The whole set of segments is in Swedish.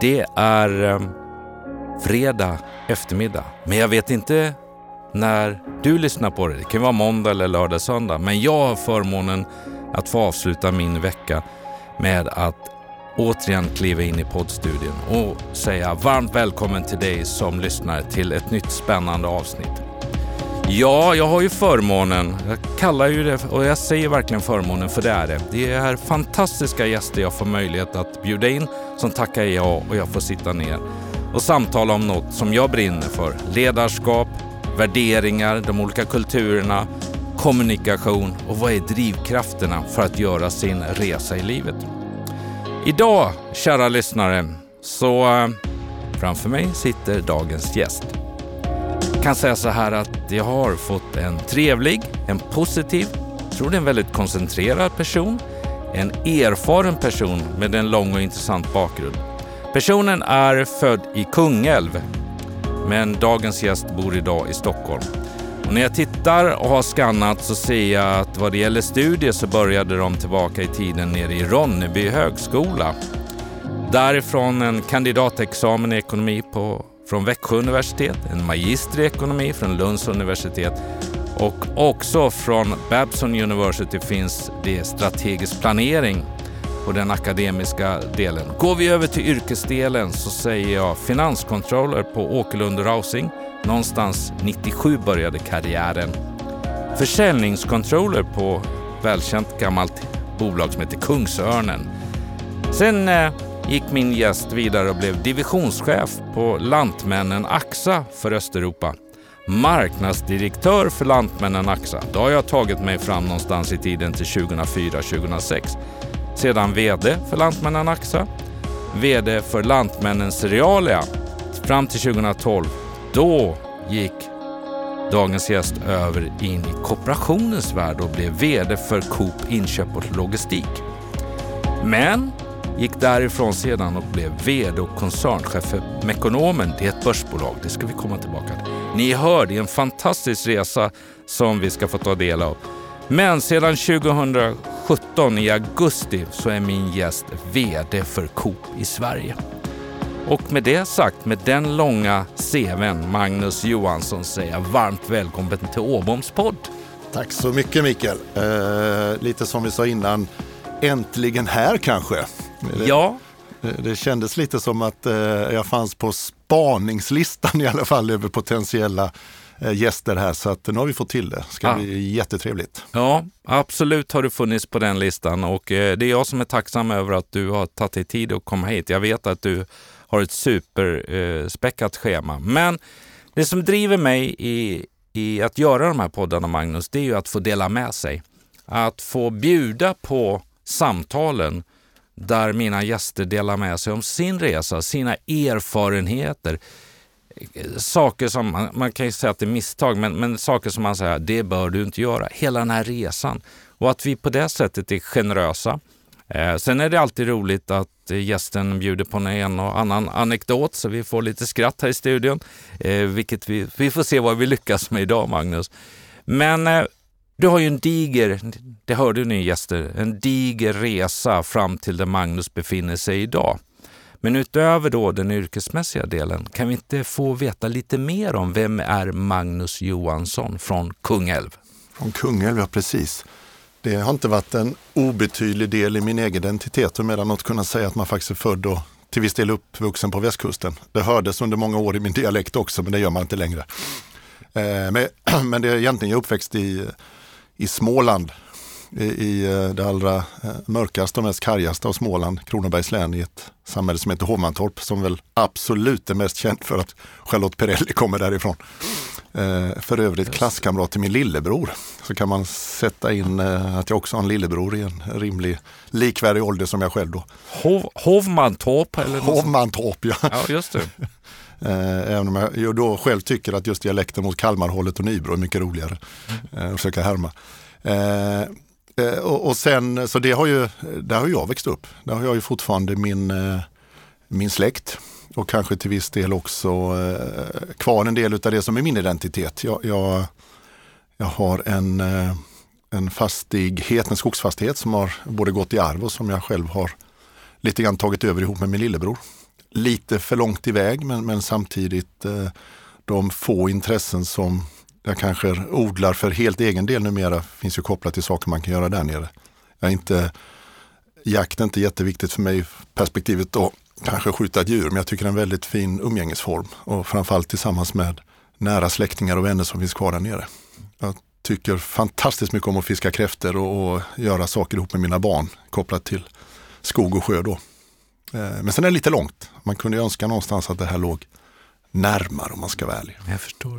Det är eh, fredag eftermiddag, men jag vet inte när du lyssnar på det. Det kan vara måndag eller lördag, söndag. Men jag har förmånen att få avsluta min vecka med att återigen kliva in i poddstudion och säga varmt välkommen till dig som lyssnar till ett nytt spännande avsnitt. Ja, jag har ju förmånen, jag kallar ju det, och jag säger verkligen förmånen för det är det. Det är fantastiska gäster jag får möjlighet att bjuda in som tackar ja och jag får sitta ner och samtala om något som jag brinner för. Ledarskap, värderingar, de olika kulturerna, kommunikation och vad är drivkrafterna för att göra sin resa i livet. Idag, kära lyssnare, så eh, framför mig sitter dagens gäst. Jag kan säga så här att jag har fått en trevlig, en positiv, jag tror det är en väldigt koncentrerad person, en erfaren person med en lång och intressant bakgrund. Personen är född i Kungälv, men dagens gäst bor idag i Stockholm. Och när jag tittar och har skannat så ser jag att vad det gäller studier så började de tillbaka i tiden nere i Ronneby högskola. Därifrån en kandidatexamen i ekonomi på, från Växjö universitet, en magister i ekonomi från Lunds universitet och också från Babson University finns det strategisk planering på den akademiska delen. Går vi över till yrkesdelen så säger jag finanscontroller på Åkerlund Rausing. Någonstans 97 började karriären. Försäljningscontroller på välkänt gammalt bolag som heter Kungsörnen. Sen eh, gick min gäst vidare och blev divisionschef på Lantmännen AXA för Östeuropa. Marknadsdirektör för Lantmännen AXA. Då har jag tagit mig fram någonstans i tiden till 2004-2006. Sedan VD för Lantmännen AXA, VD för Lantmännens Realia fram till 2012. Då gick dagens gäst över in i kooperationens värld och blev VD för Coop Inköp och Logistik. Men gick därifrån sedan och blev VD och koncernchef för Mekonomen. Det är ett börsbolag, det ska vi komma tillbaka till. Ni hör, det är en fantastisk resa som vi ska få ta del av. Men sedan 2017 i augusti så är min gäst VD för Coop i Sverige. Och med det sagt, med den långa CVn, Magnus Johansson, säger jag varmt välkommen till Åboms podd. Tack så mycket Mikael. Eh, lite som vi sa innan, äntligen här kanske. Ja. Det, det kändes lite som att eh, jag fanns på spaningslistan i alla fall över potentiella Eh, gäster här så att nu har vi fått till det. Det ska ja. bli jättetrevligt. Ja, absolut har du funnits på den listan och eh, det är jag som är tacksam över att du har tagit dig tid att komma hit. Jag vet att du har ett superspäckat schema. Men det som driver mig i, i att göra de här poddarna, Magnus, det är ju att få dela med sig. Att få bjuda på samtalen där mina gäster delar med sig om sin resa, sina erfarenheter, saker som, man, man kan ju säga att det är misstag, men, men saker som man säger, det bör du inte göra. Hela den här resan. Och att vi på det sättet är generösa. Eh, sen är det alltid roligt att gästen bjuder på en och annan anekdot så vi får lite skratt här i studion. Eh, vilket vi, vi får se vad vi lyckas med idag, Magnus. Men eh, du har ju en diger, det hörde ni gäster, en diger resa fram till där Magnus befinner sig idag. Men utöver då den yrkesmässiga delen, kan vi inte få veta lite mer om vem är Magnus Johansson från Kungälv? Från Kungälv, ja precis. Det har inte varit en obetydlig del i min egen identitet medan att kunna säga att man faktiskt är född och till viss del uppvuxen på västkusten. Det hördes under många år i min dialekt också, men det gör man inte längre. Eh, men, det är egentligen jag är uppväxt i, i Småland i eh, det allra eh, mörkaste och mest kargaste av Småland, Kronobergs län, i ett samhälle som heter Hovmantorp som väl absolut är mest känt för att Charlotte Perrelli kommer därifrån. Eh, för övrigt klasskamrat till min lillebror. Så kan man sätta in att jag också har en lillebror i en rimlig likvärdig ålder som jag själv då. Hov, Hovmantorp? Eller Hovmantorp, ja. ja just det. Även om jag då själv tycker att just dialekten mot Kalmarhållet och Nybro är mycket roligare. Mm. Att försöka härma. Eh, och, och, sen, så det har ju, där har jag växt upp. Där har jag ju fortfarande min, eh, min släkt och kanske till viss del också eh, kvar en del av det som är min identitet. Jag, jag, jag har en, en fastighet, en skogsfastighet som har både gått i arv och som jag själv har lite grann tagit över ihop med min lillebror lite för långt iväg men, men samtidigt eh, de få intressen som jag kanske odlar för helt egen del numera finns ju kopplat till saker man kan göra där nere. Jag är inte, jakt är inte jätteviktigt för mig perspektivet att kanske skjuta ett djur men jag tycker det är en väldigt fin umgängesform och framförallt tillsammans med nära släktingar och vänner som finns kvar där nere. Jag tycker fantastiskt mycket om att fiska kräftor och, och göra saker ihop med mina barn kopplat till skog och sjö då. Eh, men sen är det lite långt. Man kunde önska någonstans att det här låg närmare om man ska vara ärlig.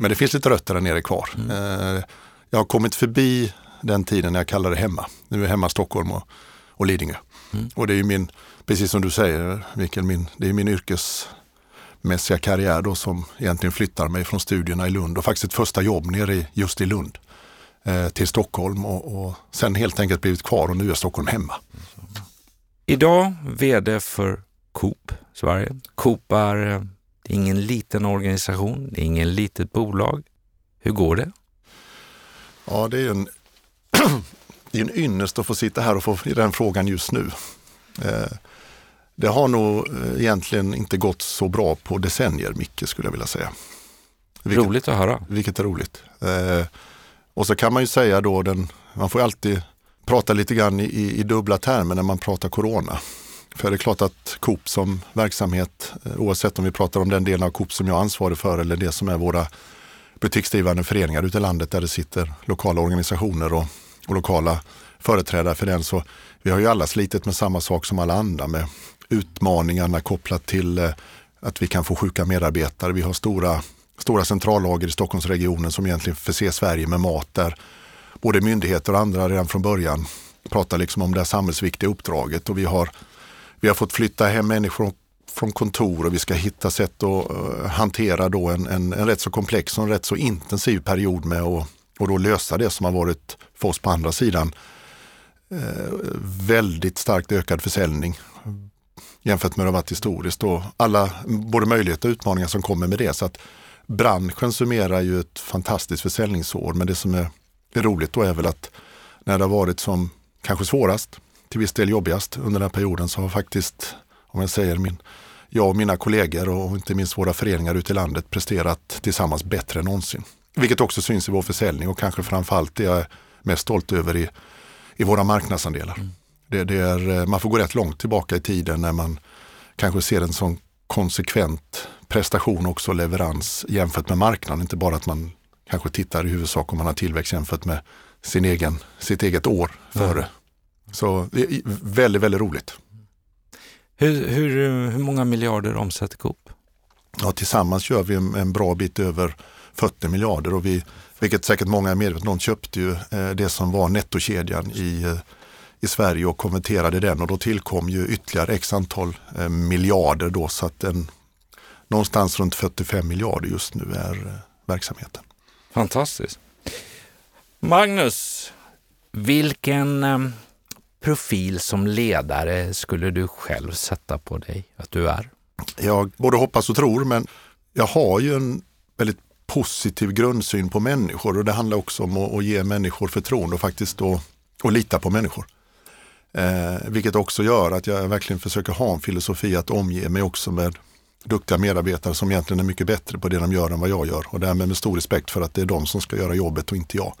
Men det finns lite rötter där nere kvar. Mm. Eh, jag har kommit förbi den tiden när jag kallade det hemma. Nu är hemma Stockholm och, och Lidingö. Mm. Och det är ju min, precis som du säger, Mikael, min, det är min yrkesmässiga karriär då som egentligen flyttar mig från studierna i Lund och faktiskt ett första jobb nere i, just i Lund eh, till Stockholm och, och sen helt enkelt blivit kvar och nu är Stockholm hemma. Idag VD för Coop Sverige. Coop är eh, ingen liten organisation, det är ingen litet bolag. Hur går det? Ja, det är en, det är en ynnest att få sitta här och få den frågan just nu. Eh, det har nog eh, egentligen inte gått så bra på decennier, Micke, skulle jag vilja säga. Vilket, roligt att höra. Vilket är roligt. Och så kan man ju säga då, den, man får alltid prata lite grann i, i, dubbla termer när man pratar corona. För det är klart att Coop som verksamhet, eh, oavsett om vi pratar om den delen av Coop som jag är ansvarig för eller det som är våra butiksdrivande föreningar ute i landet där det sitter lokala organisationer och, och lokala företrädare för den. Så vi har ju alla slitit med samma sak som alla andra med utmaningarna kopplat till eh, att vi kan få sjuka medarbetare. Vi har stora, stora centrallager i Stockholmsregionen som egentligen förser Sverige med mat där både myndigheter och andra redan från början pratar liksom om det här samhällsviktiga uppdraget och vi har, vi har fått flytta hem människor från kontor och vi ska hitta sätt att uh, hantera då en, en, en rätt så komplex och en rätt så intensiv period med att och då lösa det som har varit för oss på andra sidan eh, väldigt starkt ökad försäljning jämfört med hur det varit historiskt. Och alla både möjligheter och utmaningar som kommer med det. Så att branschen summerar ju ett fantastiskt försäljningsår men det som är det roligt då är väl att när det har varit som kanske svårast, till viss del jobbigast under den här perioden så har faktiskt, om jag säger min, jag och mina kollegor och inte minst våra föreningar ute i landet presterat tillsammans bättre än någonsin. Vilket också syns i vår försäljning och kanske framförallt det jag är mest stolt över i, i våra marknadsandelar. Mm. Det, det, är, man får gå rätt långt tillbaka i tiden när man kanske ser en sån konsekvent prestation också leverans jämfört med marknaden. Inte bara att man kanske tittar i huvudsak om man har tillväxt jämfört med sin egen, sitt eget år före. Mm. Så det är väldigt, väldigt roligt. Hur, hur, hur många miljarder omsätter Coop? Ja, tillsammans gör vi en, en bra bit över 40 miljarder och vi, vilket säkert många är medvetna om, köpte ju eh, det som var nettokedjan i, eh, i Sverige och konverterade den och då tillkom ju ytterligare x antal eh, miljarder då så att en, någonstans runt 45 miljarder just nu är eh, verksamheten. Fantastiskt. Magnus, vilken ehm, profil som ledare skulle du själv sätta på dig att du är? Jag både hoppas och tror, men jag har ju en väldigt positiv grundsyn på människor och det handlar också om att, ge människor förtroende och faktiskt då, och lita på människor. Eh, vilket också gör att jag verkligen försöker ha en filosofi att omge mig också med duktiga medarbetare som egentligen är mycket bättre på det de gör än vad jag gör och därmed med stor respekt för att det är de som ska göra jobbet och inte jag.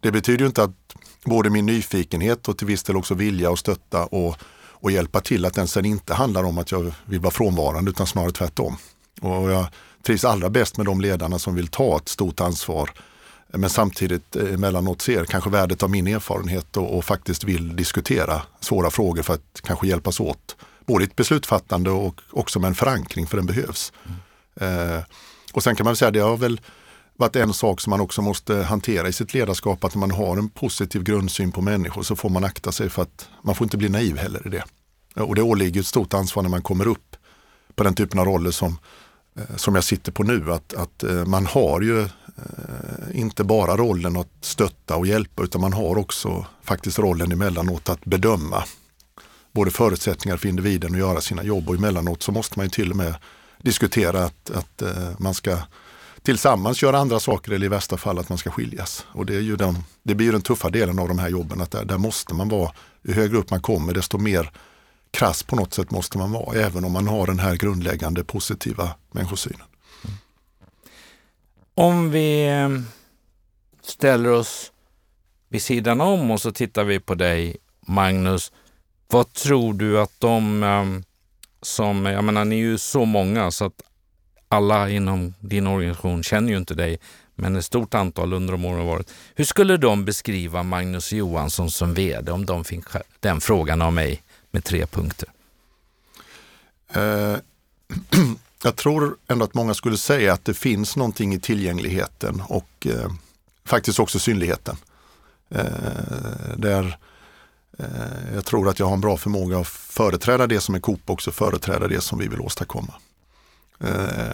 Det betyder ju inte att både min nyfikenhet och till viss del också vilja att stötta och, och hjälpa till att den sen inte handlar om att jag vill vara frånvarande utan snarare tvärtom. Och jag trivs allra bäst med de ledarna som vill ta ett stort ansvar men samtidigt eh, emellanåt ser kanske värdet av min erfarenhet och, och faktiskt vill diskutera svåra frågor för att kanske hjälpas åt både i ett beslutsfattande och också med en förankring för den behövs. Mm. Eh, och sen kan man säga, det har väl varit en sak som man också måste hantera i sitt ledarskap, att när man har en positiv grundsyn på människor så får man akta sig för att man får inte bli naiv heller i det. Och det åligger ett stort ansvar när man kommer upp på den typen av roller som, eh, som jag sitter på nu. Att, att eh, man har ju eh, inte bara rollen att stötta och hjälpa utan man har också faktiskt rollen emellanåt att bedöma både förutsättningar för individen att göra sina jobb och emellanåt så måste man ju till och med diskutera att, att eh, man ska tillsammans göra andra saker eller i värsta fall att man ska skiljas. Och det, är ju den, det blir ju den tuffa delen av de här jobben att där, där måste man vara, ju högre upp man kommer desto mer krass på något sätt måste man vara, även om man har den här grundläggande positiva människosynen. Om vi eh, ställer oss vid sidan om och så tittar vi på dig, Magnus. Vad tror du att de ehm, som, jag menar ni är ju så många så att alla inom din organisation känner ju inte dig, men ett stort antal under de åren har varit. Hur skulle de beskriva Magnus Johansson som VD om de fick den frågan av mig med tre punkter? Eh, jag tror ändå att många skulle säga att det finns någonting i tillgängligheten och eh, faktiskt också synligheten. Eh, där jag tror att jag har en bra förmåga att företräda det som är Coop och också företräda det som vi vill åstadkomma. Eh,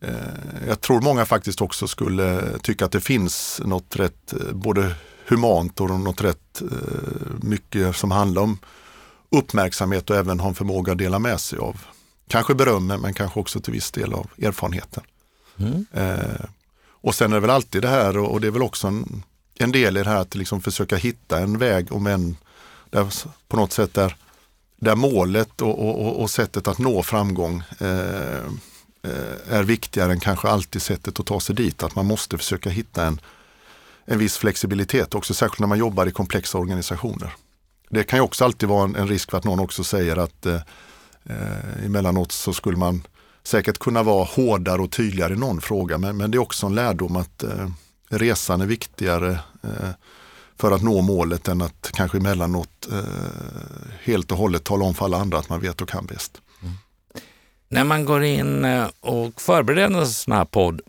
eh, jag tror många faktiskt också skulle tycka att det finns något rätt eh, både humant och något rätt mycket som handlar om uppmärksamhet och även ha en förmåga att dela med sig av kanske beröm men kanske också till viss del av erfarenheten. Mm. Eh, och sen är det väl alltid det här och, och det är väl också en, en del i det här att liksom försöka hitta en väg om en där, på något sätt där, där målet och, och, och sättet att nå framgång eh, eh, är viktigare än kanske alltid sättet att ta sig dit. Att man måste försöka hitta en, en viss flexibilitet också, särskilt när man jobbar i komplexa organisationer. Det kan ju också alltid vara en, en risk för att någon också säger att eh, eh emellanåt så skulle man säkert kunna vara hårdare och tydligare i någon fråga. Men, men det är också en lärdom att eh, resan är viktigare eh, för att nå målet än att kanske emellanåt eh, helt och hållet tala om för alla andra att man vet och kan bäst. Mm. När man går in eh, och förbereder en sån här podd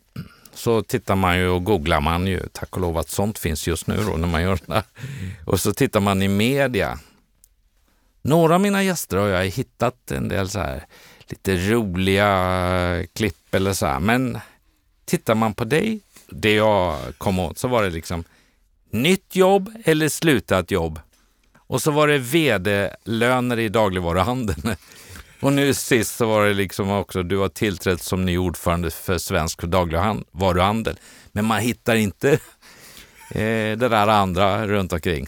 så tittar man ju och googlar man ju, tack och lov att sånt finns just nu då när man gör det. Och så tittar man i media. Några av mina gäster har jag hittat en del så här lite roliga eh, klipp eller så här. Men tittar man på dig, det jag kom åt, så var det liksom nytt jobb eller slutat jobb. Och så var det vd-löner i dagligvaruhandeln. Och nu sist så var det liksom också, du har tillträtt som ny ordförande för Svensk dagligvaruhandel. Men man hittar inte eh, det där andra runt omkring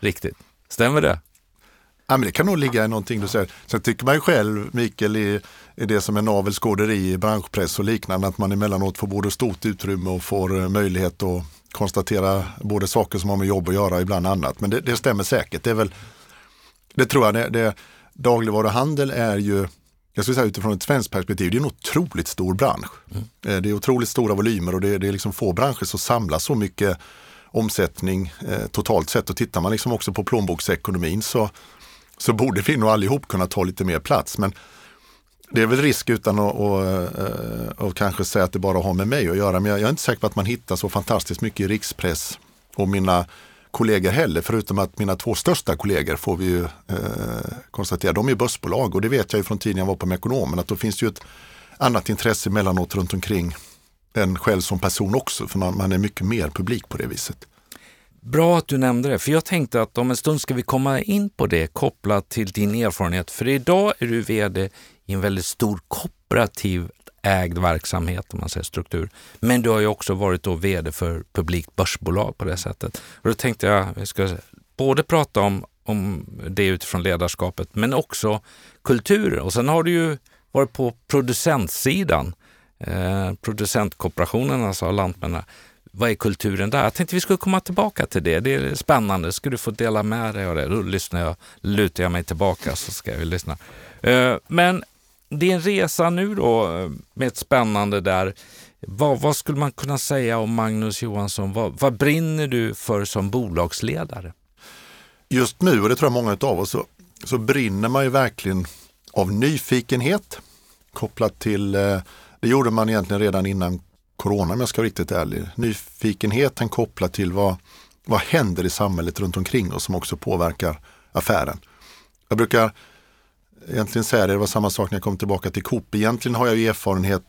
riktigt. Stämmer det? Ja, men det kan nog ligga i någonting du säger. Sen tycker man ju själv, Mikael, i, i det som är navelskåderi i branschpress och liknande, att man emellanåt får både stort utrymme och får eh, möjlighet att konstatera både saker som har med jobb att göra, ibland annat. Men det, det stämmer säkert. Det är väl, det tror jag, det, det, dagligvaruhandel är ju, jag skulle säga utifrån ett svenskt perspektiv, det är en otroligt stor bransch. Mm. Eh, det är otroligt stora volymer och det, det är liksom få branscher som samlar så mycket omsättning eh, totalt sett. Och tittar man liksom också på plånboksekonomin så, så borde vi nog allihop kunna ta lite mer plats. Men det är väl risk utan att och, och, och kanske säga att det bara har med mig att göra. Men jag, jag är inte säker på att man hittar så fantastiskt mycket i rikspress och mina kollegor heller, förutom att mina två största kollegor får vi ju eh, konstatera, de är börsbolag och det vet jag ju från tiden jag var på Mekonomen att då finns det ju ett annat intresse emellanåt runt omkring en själv som person också, för man, man är mycket mer publik på det viset. Bra att du nämnde det, för jag tänkte att om en stund ska vi komma in på det kopplat till din erfarenhet. För idag är du vd i en väldigt stor kooperativ ägd verksamhet, om man säger struktur. Men du har ju också varit då vd för publikt börsbolag på det sättet. Och då tänkte jag vi ska både prata om, om det utifrån ledarskapet, men också kultur. Och sen har du ju varit på producentsidan, eh, producentkooperationen, alltså Lantmännen. Vad är kulturen där? Jag tänkte vi skulle komma tillbaka till det. Det är spännande. Ska du få dela med dig av det? Då lyssnar jag, lutar jag mig tillbaka så ska vi lyssna. Eh, men din resa nu då eh, med ett spännande där. Vad, vad, skulle man kunna säga om Magnus Johansson? Vad, vad, brinner du för som bolagsledare? Just nu, och det tror jag många av oss, så, så brinner man ju verkligen av nyfikenhet kopplat till, eh, det gjorde man egentligen redan innan corona om jag ska vara riktigt ärlig. Nyfikenheten kopplat till vad, vad händer i samhället runt omkring oss som också påverkar affären. Jag brukar egentligen säga det, det var samma sak när jag kom tillbaka till Coop. Egentligen har jag ju erfarenhet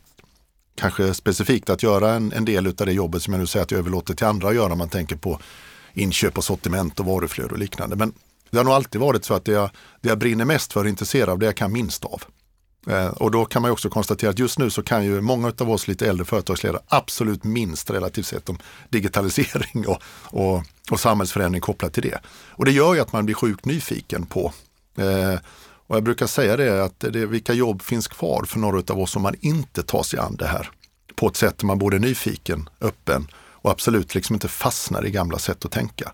kanske specifikt att göra en, en del av det jobbet som jag nu säger att jag överlåter till andra att göra om man tänker på inköp och sortiment och varuflöde och liknande. Men det har nog alltid varit så att det jag, det jag brinner mest för och intresserad av, det jag kan minst av. Eh, och då kan man också konstatera att just nu så kan ju många av oss lite äldre företagsledare absolut minst relativt sett om digitalisering och, och, och samhällsförändring kopplat till det. Och det gör ju att man blir sjukt nyfiken på eh, och jag brukar säga det att det, vilka jobb finns kvar för några av oss om man inte tar sig an det här på ett sätt där man både är nyfiken, öppen och absolut liksom inte fastnar i gamla sätt att tänka.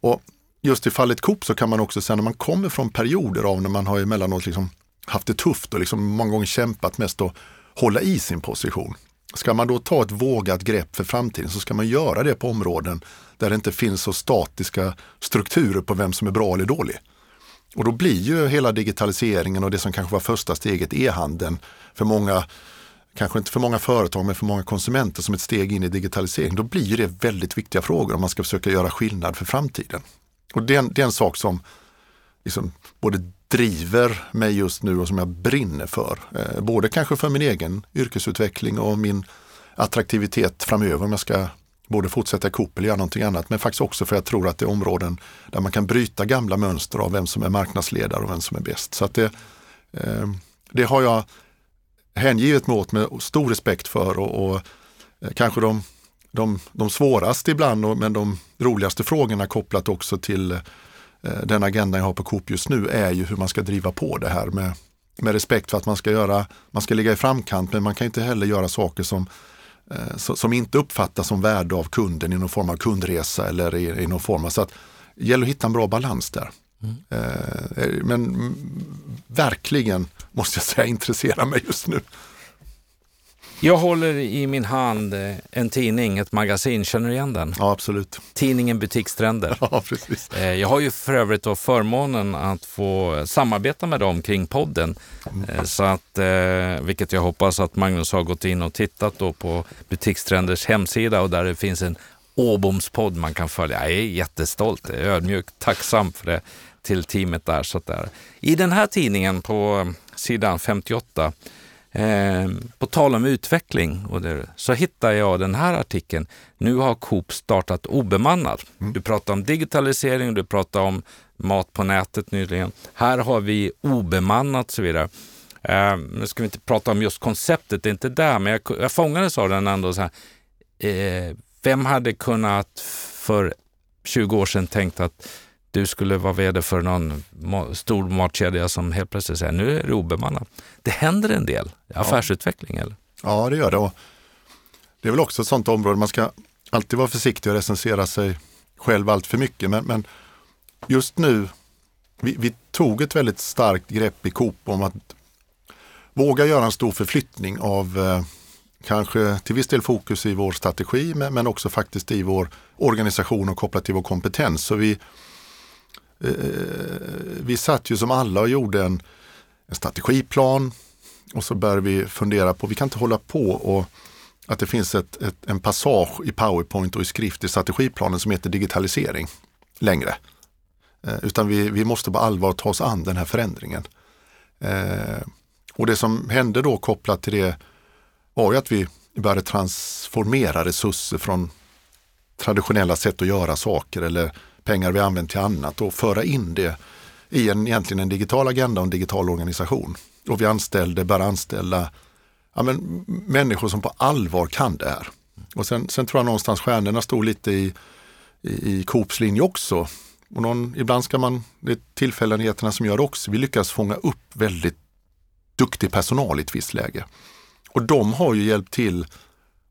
Och just i fallet Coop så kan man också säga när man kommer från perioder av när man har emellanåt liksom haft det tufft och liksom många gånger kämpat mest att hålla i sin position. Ska man då ta ett vågat grepp för framtiden så ska man göra det på områden där det inte finns så statiska strukturer på vem som är bra eller dålig. Och då blir ju hela digitaliseringen och det som kanske var första steget, e-handeln, för många, kanske inte för många företag men för många konsumenter som ett steg in i digitalisering, då blir det väldigt viktiga frågor om man ska försöka göra skillnad för framtiden. Och det är en, det är en sak som liksom både driver mig just nu och som jag brinner för. Eh, både kanske för min egen yrkesutveckling och min attraktivitet framöver om jag ska både fortsätta i Coop eller göra någonting annat. Men faktiskt också för att jag tror att det är områden där man kan bryta gamla mönster av vem som är marknadsledare och vem som är bäst. Så att det, eh, det har jag hängivit mig åt med stor respekt för och, och eh, kanske de, de, de svåraste ibland och, men de roligaste frågorna kopplat också till eh, den agenda jag har på Coop just nu är ju hur man ska driva på det här med, med respekt för att man ska göra, man ska ligga i framkant men man kan inte heller göra saker som som inte uppfattas som värde av kunden i någon form av kundresa eller i, i någon form av, så att det gäller att hitta en bra balans där. Mm. Eh, eh, men verkligen, måste jag säga, intresserar mig just nu. Jag håller i min hand en tidning, ett magasin. Känner du igen den? Ja, absolut. Tidningen Butikstrender. Ja, precis. Jag har ju för övrigt då förmånen att få samarbeta med dem kring podden. Mm. Så att, vilket jag hoppas att Magnus har gått in och tittat då på Butikstrenders hemsida och där det finns en Åbomspodd man kan följa. Jag är jättestolt, ödmjuk, tacksam för det till teamet där. Så där. I den här tidningen på sidan 58 Eh, på tal om utveckling och det, så hittar jag den här artikeln. Nu har Coop startat obemannad. Mm. Du pratar om digitalisering, du pratar om mat på nätet nyligen. Här har vi obemannat och så vidare. Eh, nu ska vi inte prata om just konceptet, det är inte där, men jag, jag fångades av den ändå. Så här, eh, vem hade kunnat för 20 år sedan tänkt att du skulle vara vd för någon stor matkedja som helt plötsligt säger nu är det obemannat. Det händer en del affärsutveckling. Eller? Ja, det gör det. Och det är väl också ett sånt område man ska alltid vara försiktig och recensera sig själv allt för mycket. Men, men just nu, vi, vi, tog ett väldigt starkt grepp i Coop om att våga göra en stor förflyttning av eh, kanske till viss del fokus i vår strategi men, men också faktiskt i vår organisation och kopplat till vår kompetens. Så vi Eh, vi satt ju som alla och gjorde en, en strategiplan och så började vi fundera på, vi kan inte hålla på och att det finns ett, ett, en passage i Powerpoint och i skrift i strategiplanen som heter digitalisering längre. Eh, utan vi, vi måste på allvar ta oss an den här förändringen. Eh, och det som hände då kopplat till det var ju att vi började transformera resurser från traditionella sätt att göra saker eller pengar vi använt till annat och föra in det i en, egentligen en digital agenda och en digital organisation. Och vi anställde, bör anställa ja, men, människor som på allvar kan det här. Och sen, sen tror jag någonstans stjärnorna stod lite i, i, i Coops linje också. Och någon, ibland ska man, det är tillfälligheterna som gör det också, vi lyckas fånga upp väldigt duktig personal i ett visst läge. Och de har ju hjälpt till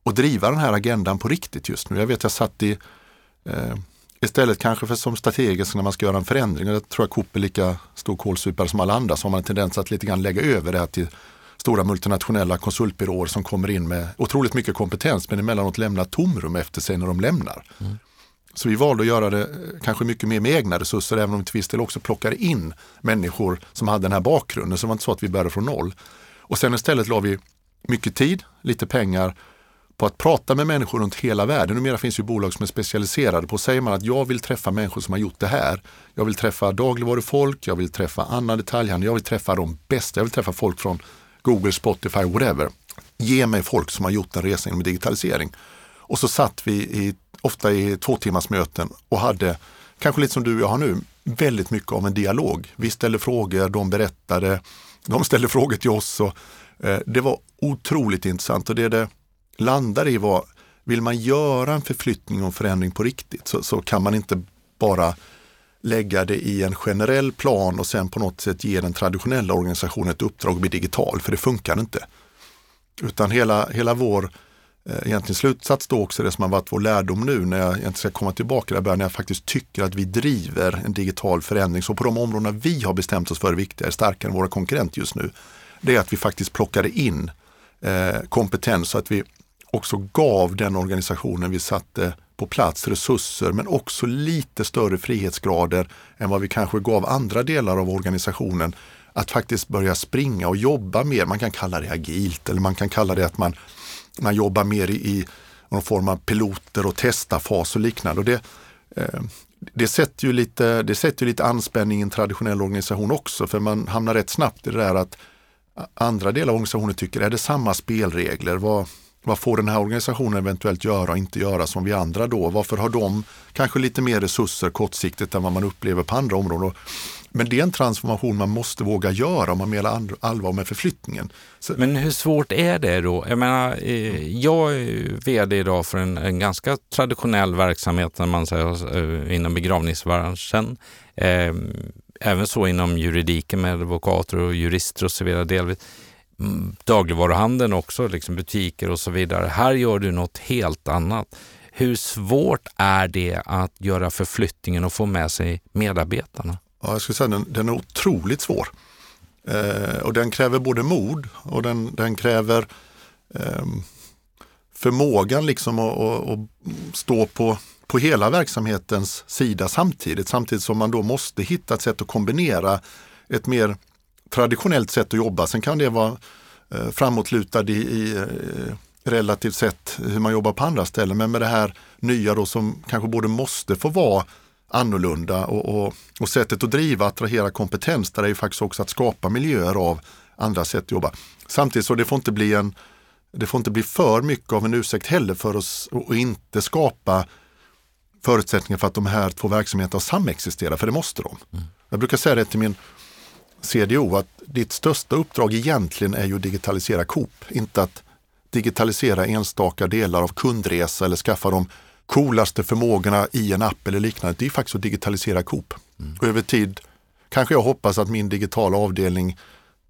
att driva den här agendan på riktigt just nu. Jag vet jag satt i eh, Istället kanske för som strategiskt när man ska göra en förändring, och det tror jag Coop är lika stor kålsupare som alla andra, så har man en tendens att lite grann lägga över det här till stora multinationella konsultbyråer som kommer in med otroligt mycket kompetens men emellanåt lämnar tomrum efter sig när de lämnar. Mm. Så vi valde att göra det eh, kanske mycket mer med egna resurser även om vi till viss del också plockade in människor som hade den här bakgrunden. Så det var inte så att vi började från noll. Och sen istället la vi mycket tid, lite pengar på att prata med människor runt hela världen. Numera finns ju bolag som är specialiserade på, säger man att jag vill träffa människor som har gjort det här. Jag vill träffa dagligvarufolk, jag vill träffa annan detaljhandel, jag vill träffa de bästa, jag vill träffa folk från Google, Spotify, whatever. Ge mig folk som har gjort en resa inom digitalisering. Och så satt vi i, ofta i två timmars möten och hade, kanske lite som du och jag har nu, väldigt mycket av en dialog. Vi ställde frågor, de berättade, de ställde frågor till oss. Och, eh, det var otroligt intressant och det är det landar i vad, vill man göra en förflyttning och förändring på riktigt så, så kan man inte bara lägga det i en generell plan och sen på något sätt ge den traditionella organisationen ett uppdrag att bli digital, för det funkar inte. Utan hela, hela vår eh, egentligen slutsats då också, det som har varit vår lärdom nu när jag egentligen ska komma tillbaka där, när jag faktiskt tycker att vi driver en digital förändring. Så på de områdena vi har bestämt oss för är viktiga, är starkare än våra konkurrenter just nu, det är att vi faktiskt plockade in eh, kompetens så att vi också gav den organisationen vi satte på plats resurser men också lite större frihetsgrader än vad vi kanske gav andra delar av organisationen att faktiskt börja springa och jobba mer. Man kan kalla det agilt eller man kan kalla det att man, man jobbar mer i, i någon form av piloter och testafas och liknande. Och det, eh, det sätter ju lite, det sätter lite anspänning i en traditionell organisation också för man hamnar rätt snabbt i det där att andra delar av organisationen tycker, är det samma spelregler? Vad, vad får den här organisationen eventuellt göra och inte göra som vi andra då? Varför har de kanske lite mer resurser kortsiktigt än vad man upplever på andra områden? Men det är en transformation man måste våga göra om man menar allvar med förflyttningen. Så... Men hur svårt är det då? Jag menar, eh, jag är vd idag för en, en ganska traditionell verksamhet när man säger, eh, inom begravningsbranschen. Eh, även så inom juridiken med advokater och jurister och så vidare. Delvis Mm, dagligvaruhandeln också, liksom butiker och så vidare. Här gör du något helt annat. Hur svårt är det att göra förflyttningen och få med sig medarbetarna? Ja, jag skulle säga den, den är otroligt svår. Eh, och den kräver både mod och den, den kräver eh, förmågan liksom att, att, att, stå på, på hela verksamhetens sida samtidigt. Samtidigt som man då måste hitta ett sätt att kombinera ett mer traditionellt sätt att jobba. Sen kan det vara eh, framåtlutad i, i eh, relativt sett hur man jobbar på andra ställen. Men med det här nya då som kanske både måste få vara annorlunda och, och, och sättet att driva, attrahera kompetens, där är ju faktiskt också att skapa miljöer av andra sätt att jobba. Samtidigt så det får inte bli en det får inte bli för mycket av en ursäkt heller för oss att inte skapa förutsättningar för att de här två verksamheterna samexisterar, för det måste de. Mm. Jag brukar säga det till min CDO att ditt största uppdrag egentligen är ju att digitalisera Coop, inte att digitalisera enstaka delar av kundresa eller skaffa dem coolaste förmågorna i en app eller liknande, det är faktiskt att digitalisera Coop. Mm. Och över tid kanske jag hoppas att min digitala avdelning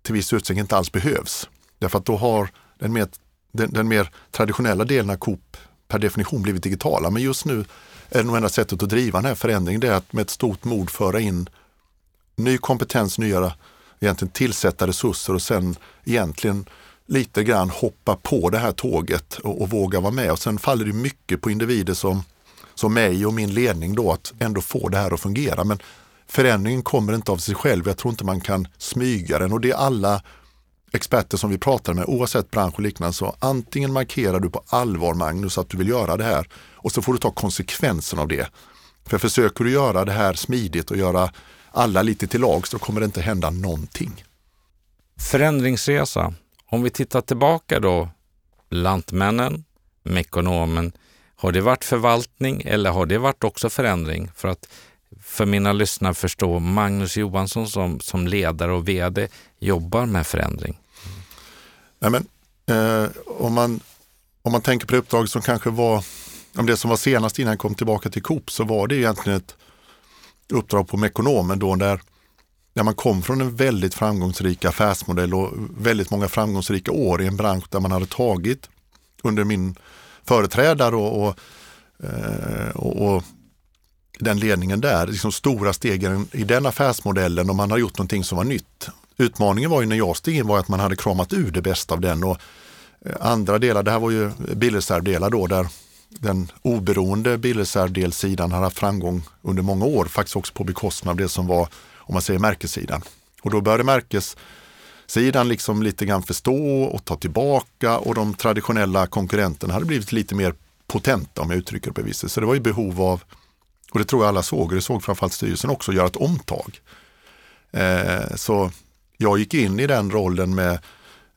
till viss utsträckning inte alls behövs. Därför att då har den mer, den, den mer traditionella delen av Coop per definition blivit digitala. Men just nu är det nog enda sättet att driva den här förändringen, det är att med ett stort mod föra in ny kompetens, nya egentligen tillsätta resurser och sen egentligen lite grann hoppa på det här tåget och, och våga vara med. Och sen faller det mycket på individer som, som mig och min ledning då att ändå få det här att fungera. Men förändringen kommer inte av sig själv. Jag tror inte man kan smyga den och det är alla experter som vi pratar med, oavsett bransch och liknande, så antingen markerar du på allvar Magnus att du vill göra det här och så får du ta konsekvensen av det. För försöker du göra det här smidigt och göra alla lite till lag så kommer det inte hända någonting. Förändringsresa, om vi tittar tillbaka då, Lantmännen, Mekonomen, har det varit förvaltning eller har det varit också förändring? För att för mina lyssnare förstå, Magnus Johansson som, som ledare och VD jobbar med förändring. Nej, men, eh, om, man, om man tänker på det uppdrag som kanske var, om det som var senast innan jag kom tillbaka till Coop, så var det egentligen ett uppdrag på Mekonomen då där när man kom från en väldigt framgångsrik affärsmodell och väldigt många framgångsrika år i en bransch där man hade tagit under min företrädare och, och, eh, och, och den ledningen där, liksom stora stegen i den affärsmodellen och man har gjort någonting som var nytt. Utmaningen var ju när jag steg in var att man hade kramat ur det bästa av den och eh, andra delar, det här var ju bilreservdelar då där den oberoende bilreservdelssidan har haft framgång under många år, faktiskt också på bekostnad av det som var om man säger märkessidan. Och då började märkessidan liksom lite grann förstå och ta tillbaka och de traditionella konkurrenterna hade blivit lite mer potenta om jag uttrycker det på det viset. Så det var ju behov av, och det tror jag alla såg, och det såg framförallt styrelsen också, att göra ett omtag. Eh, så jag gick in i den rollen med,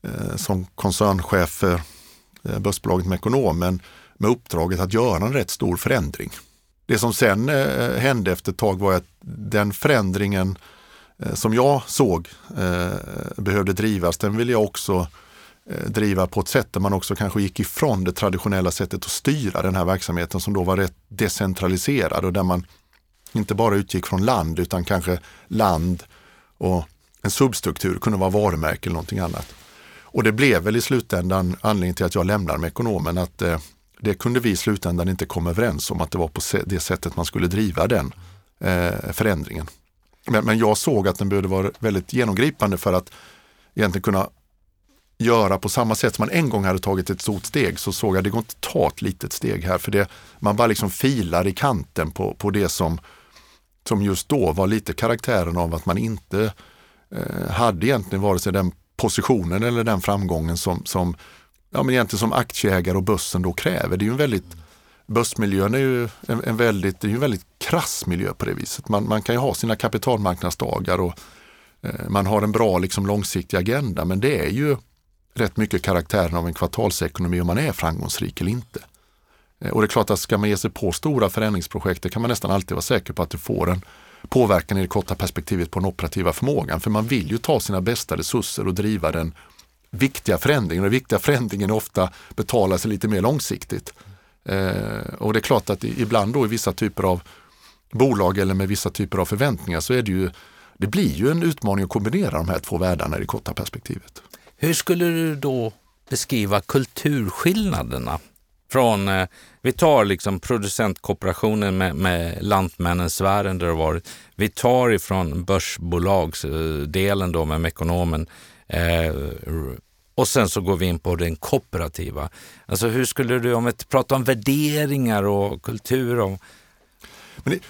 eh, som koncernchef för eh, börsbolaget Mekonomen med uppdraget att göra en rätt stor förändring. Det som sen eh, hände efter ett tag var att den förändringen eh, som jag såg eh, behövde drivas, den ville jag också eh, driva på ett sätt där man också kanske gick ifrån det traditionella sättet att styra den här verksamheten som då var rätt decentraliserad och där man inte bara utgick från land utan kanske land och en substruktur, kunde vara varumärke eller någonting annat. Och det blev väl i slutändan anledningen till att jag lämnade med ekonomen att eh, det kunde vi i slutändan inte komma överens om att det var på det sättet man skulle driva den eh, förändringen. Men, men jag såg att den behövde vara väldigt genomgripande för att egentligen kunna göra på samma sätt som man en gång hade tagit ett stort steg så såg jag att det går inte att ta ett litet steg här för det, man bara liksom filar i kanten på, på det som, som just då var lite karaktären av att man inte eh, hade egentligen vare sig den positionen eller den framgången som, som, ja, men egentligen som aktieägare och börsen då kräver. Det är ju en väldigt, börsmiljön är ju en, en väldigt, det är en väldigt krass miljö på det viset. Man, man kan ju ha sina kapitalmarknadsdagar och eh, man har en bra liksom, långsiktig agenda men det är ju rätt mycket karaktären av en kvartalsekonomi om man är framgångsrik eller inte. Eh, och det är klart att ska man ge sig på stora förändringsprojekt det kan man nästan alltid vara säker på att det får en påverkan i det korta perspektivet på den operativa förmågan. För man vill ju ta sina bästa resurser och driva den viktiga förändringen. Och den viktiga förändringen ofta betalar sig lite mer långsiktigt. Eh, och det är klart att ibland då i vissa typer av bolag eller med vissa typer av förväntningar så är det ju, det blir ju en utmaning att kombinera de här två världarna i det korta perspektivet. Hur skulle du då beskriva kulturskillnaderna från, eh, vi tar liksom producentkooperationen med, med Lantmännen-sfären där det varit. Vi tar ifrån börsbolagsdelen då med Mekonomen eh, och sen så går vi in på den kooperativa. Alltså hur skulle du, om vi pratar om värderingar och kultur och... Men det,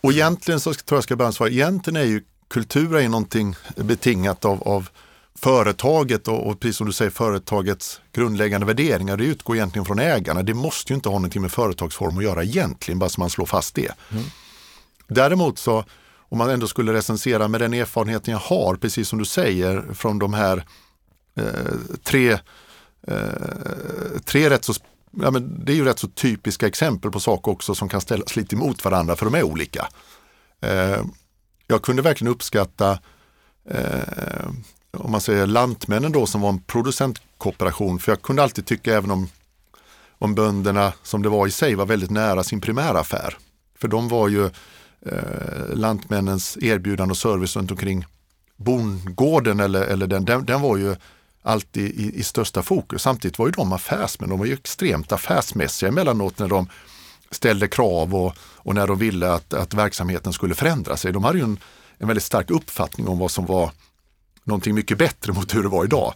och egentligen så tror jag ska börja svara, egentligen är ju kultur är någonting betingat av, av företaget och, och precis som du säger företagets grundläggande värderingar, det utgår egentligen från ägarna. Det måste ju inte ha någonting med företagsform att göra egentligen, bara så man slår fast det. Mm. Däremot så, om man ändå skulle recensera med den erfarenheten jag har, precis som du säger, från de här eh, tre, eh, tre rätt så Ja, men det är ju rätt så typiska exempel på saker också som kan ställas lite emot varandra för de är olika. Eh, jag kunde verkligen uppskatta eh, om man säger Lantmännen då som var en producentkooperation. För jag kunde alltid tycka även om, om bönderna som det var i sig var väldigt nära sin primäraffär. För de var ju eh, Lantmännens erbjudande och service runt omkring bondgården eller, eller den, den, den var ju alltid i, i, största fokus. Samtidigt var ju de affärsmän, de var ju extremt affärsmässiga emellanåt när de ställde krav och, och när de ville att, att verksamheten skulle förändra sig. De hade ju en, en väldigt stark uppfattning om vad som var någonting mycket bättre mot hur det var idag.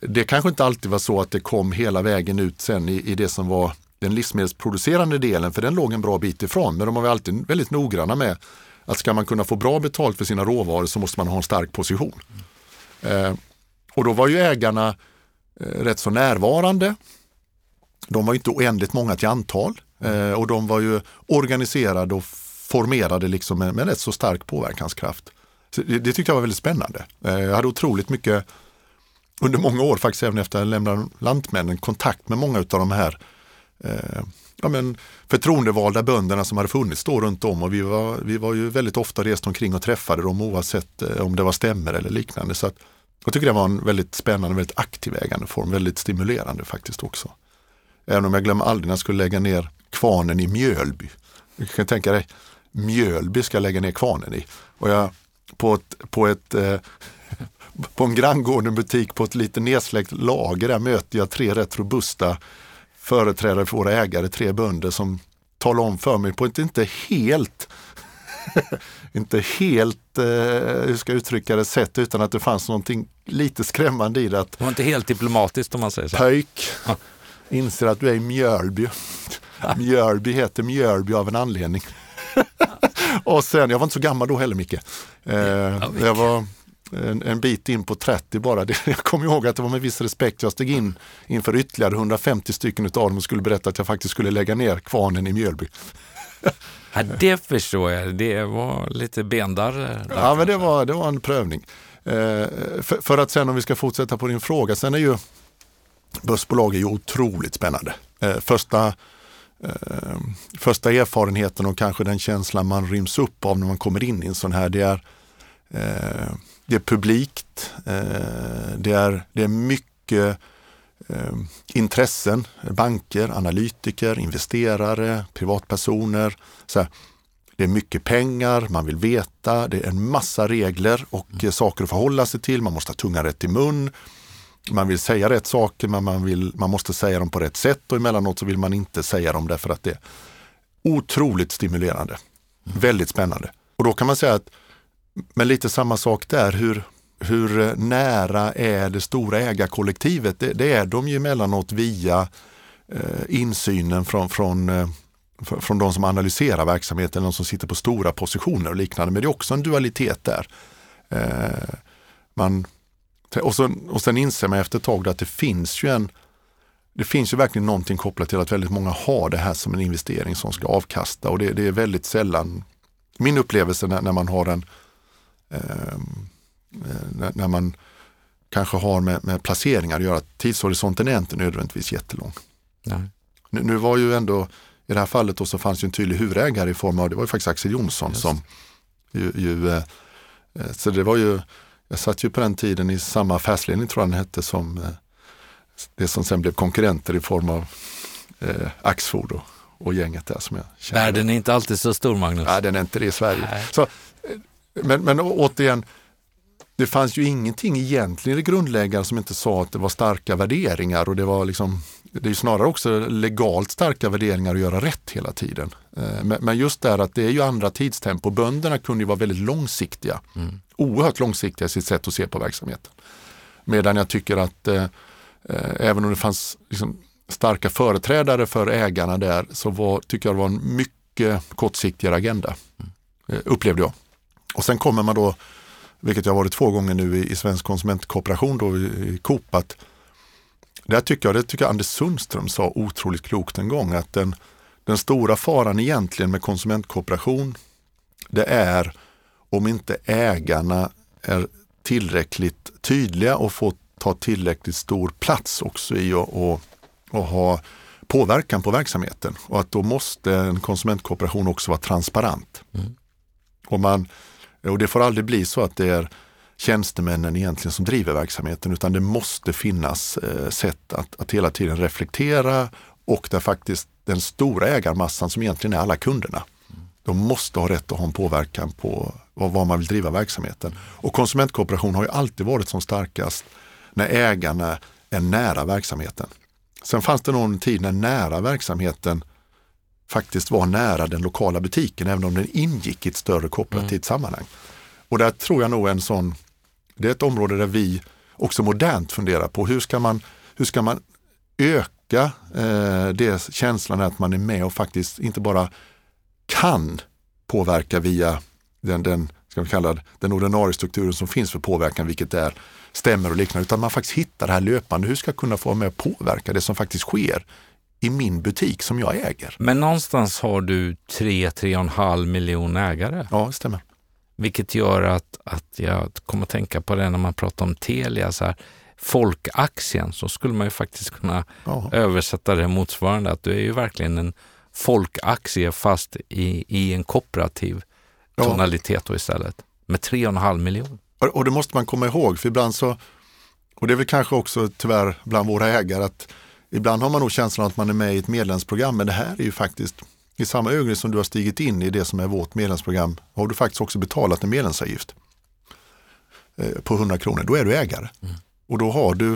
Det kanske inte alltid var så att det kom hela vägen ut sen i, i det som var den livsmedelsproducerande delen, för den låg en bra bit ifrån. Men de var alltid väldigt noggranna med att ska man kunna få bra betalt för sina råvaror så måste man ha en stark position. Eh, och då var ju ägarna eh, rätt så närvarande. De var inte oändligt många till antal eh, och de var ju organiserade och formerade liksom med, med rätt så stark påverkanskraft. Det, det tyckte jag var väldigt spännande. Eh, jag hade otroligt mycket under många år, faktiskt även efter att jag lämnade Lantmännen, kontakt med många av de här eh, ja, men förtroendevalda bönderna som hade funnits då runt om och vi var, vi var ju väldigt ofta rest omkring och träffade dem oavsett eh, om det var stämmer eller liknande. Så att, jag tycker det var en väldigt spännande, väldigt aktiv ägandeform, väldigt stimulerande faktiskt också. Även om jag glömmer aldrig när jag skulle lägga ner kvarnen i Mjölby. Du kan tänka dig, Mjölby ska jag lägga ner kvarnen i. Och jag på ett, på ett eh, på en granngården butik på ett lite nedsläckt lager. Där möter jag tre rätt robusta företrädare för våra ägare, tre bönder som talar om för mig på ett inte helt inte helt, eh, hur ska jag uttrycka det, sätt utan att det fanns någonting lite skrämmande i det. Att det var inte helt diplomatiskt om man säger så. Pöjk, inser att du är i Mjölby. Mjölby heter Mjölby av en anledning. och sen, jag var inte så gammal då heller Micke. Eh, jag var en, en, bit in på 30 bara. jag kommer ihåg att det var med viss respekt jag steg in inför ytterligare 150 stycken av dem och skulle berätta att jag faktiskt skulle lägga ner kvarnen i Mjölby. ja, det förstår jag. Det var lite bendarr. Ja, men det var, det var en prövning. Eh, för, för, att sen om vi ska fortsätta på din fråga, sen är ju börsbolag är ju otroligt spännande. Eh, första eh, första erfarenheten och kanske den känslan man ryms upp av när man kommer in i en sån här, det är, eh, det är publikt, eh, det, är, det är mycket eh, intressen, banker, analytiker, investerare, privatpersoner. Så här, det är mycket pengar, man vill veta, det är en massa regler och mm. saker att förhålla sig till. Man måste ha tungan rätt i mun. Man vill säga rätt saker men man, vill, man måste säga dem på rätt sätt och emellanåt så vill man inte säga dem därför att det är otroligt stimulerande. Mm. Väldigt spännande. Och då kan man säga att, men lite samma sak där, hur, hur nära är det stora ägarkollektivet? Det, det är de ju emellanåt via eh, insynen från, från eh, från de som analyserar verksamheten, de som sitter på stora positioner och liknande. Men det är också en dualitet där. Eh, man, och, sen, och sen inser man efter ett tag att det finns ju en det finns ju verkligen någonting kopplat till att väldigt många har det här som en investering som ska avkasta och det, det är väldigt sällan min upplevelse när, när man har en eh, när, när, man kanske har med, med placeringar att göra, tidshorisonten är inte nödvändigtvis jättelång. Nu, nu var ju ändå i det här fallet då så fanns ju en tydlig huvudägare i form av, det var ju faktiskt Axel Jonsson Just. som ju, ju eh, eh, så det var ju, jag satt ju på den tiden i samma affärsledning tror jag den hette som eh, det som sen blev konkurrenter i form av eh, Axfood och, och gänget där som jag känner. Världen är inte alltid så stor Magnus. Nej, den är inte det i Sverige. Så, men, men återigen, det fanns ju ingenting egentligen i grundläggande som inte sa att det var starka värderingar och det var liksom det är snarare också legalt starka värderingar att göra rätt hela tiden. Eh, men just där att det är ju andra tidstempo. Bönderna kunde ju vara väldigt långsiktiga. Mm. Oerhört långsiktiga i sitt sätt att se på verksamheten. Medan jag tycker att eh, eh, även om det fanns liksom, starka företrädare för ägarna där så var, tycker jag det var en mycket kortsiktigare agenda. Mm. Eh, upplevde jag. Och sen kommer man då, vilket jag varit två gånger nu i, i Svensk konsumentkooperation då i, i Coop, att där tycker jag, det tycker jag Anders Sundström sa otroligt klokt en gång, att den, den stora faran egentligen med konsumentkooperation, det är om inte ägarna är tillräckligt tydliga och får ta tillräckligt stor plats också i att och, och ha påverkan på verksamheten. Och att då måste en konsumentkooperation också vara transparent. Mm. Och, man, Eh, och det får aldrig bli så att det är tjänstemännen egentligen som driver verksamheten utan det måste finnas eh, sätt att, att hela tiden reflektera och där faktiskt den stora ägarmassan som egentligen är alla kunderna. De måste ha rätt att ha en påverkan på vad man vill driva verksamheten. Och konsumentkooperation har ju alltid varit som starkast när ägarna är nära verksamheten. Sen fanns det någon tid när nära verksamheten faktiskt var nära den lokala butiken, även om den ingick i ett större kooperativt mm. sammanhang. Och där tror jag nog en sån det är ett område där vi också modernt funderar på hur ska man, hur ska man öka eh, det känslan att man är med och faktiskt inte bara kan påverka via den, den, ska vi kalla det, den ordinarie strukturen som finns för påverkan, vilket är stämmer och liknande, utan man faktiskt hittar det här löpande. Hur ska jag kunna få vara med och påverka det som faktiskt sker i min butik som jag äger? Men någonstans har du 3-3,5 miljoner ägare. Ja, det stämmer. Vilket gör att, att jag kommer att tänka på det när man pratar om Telia. Så här, folkaktien, så skulle man ju faktiskt kunna Aha. översätta det motsvarande. Att du är ju verkligen en folkaktie fast i, i en kooperativ ja. tonalitet då istället. Med 3,5 miljoner. Och det måste man komma ihåg, för ibland så, och det är väl kanske också tyvärr bland våra ägare, att ibland har man nog känslan att man är med i ett medlemsprogram, men det här är ju faktiskt i samma ögonblick som du har stigit in i det som är vårt medlemsprogram har du faktiskt också betalat en medlemsavgift eh, på 100 kronor. Då är du ägare. Mm. Och då har du,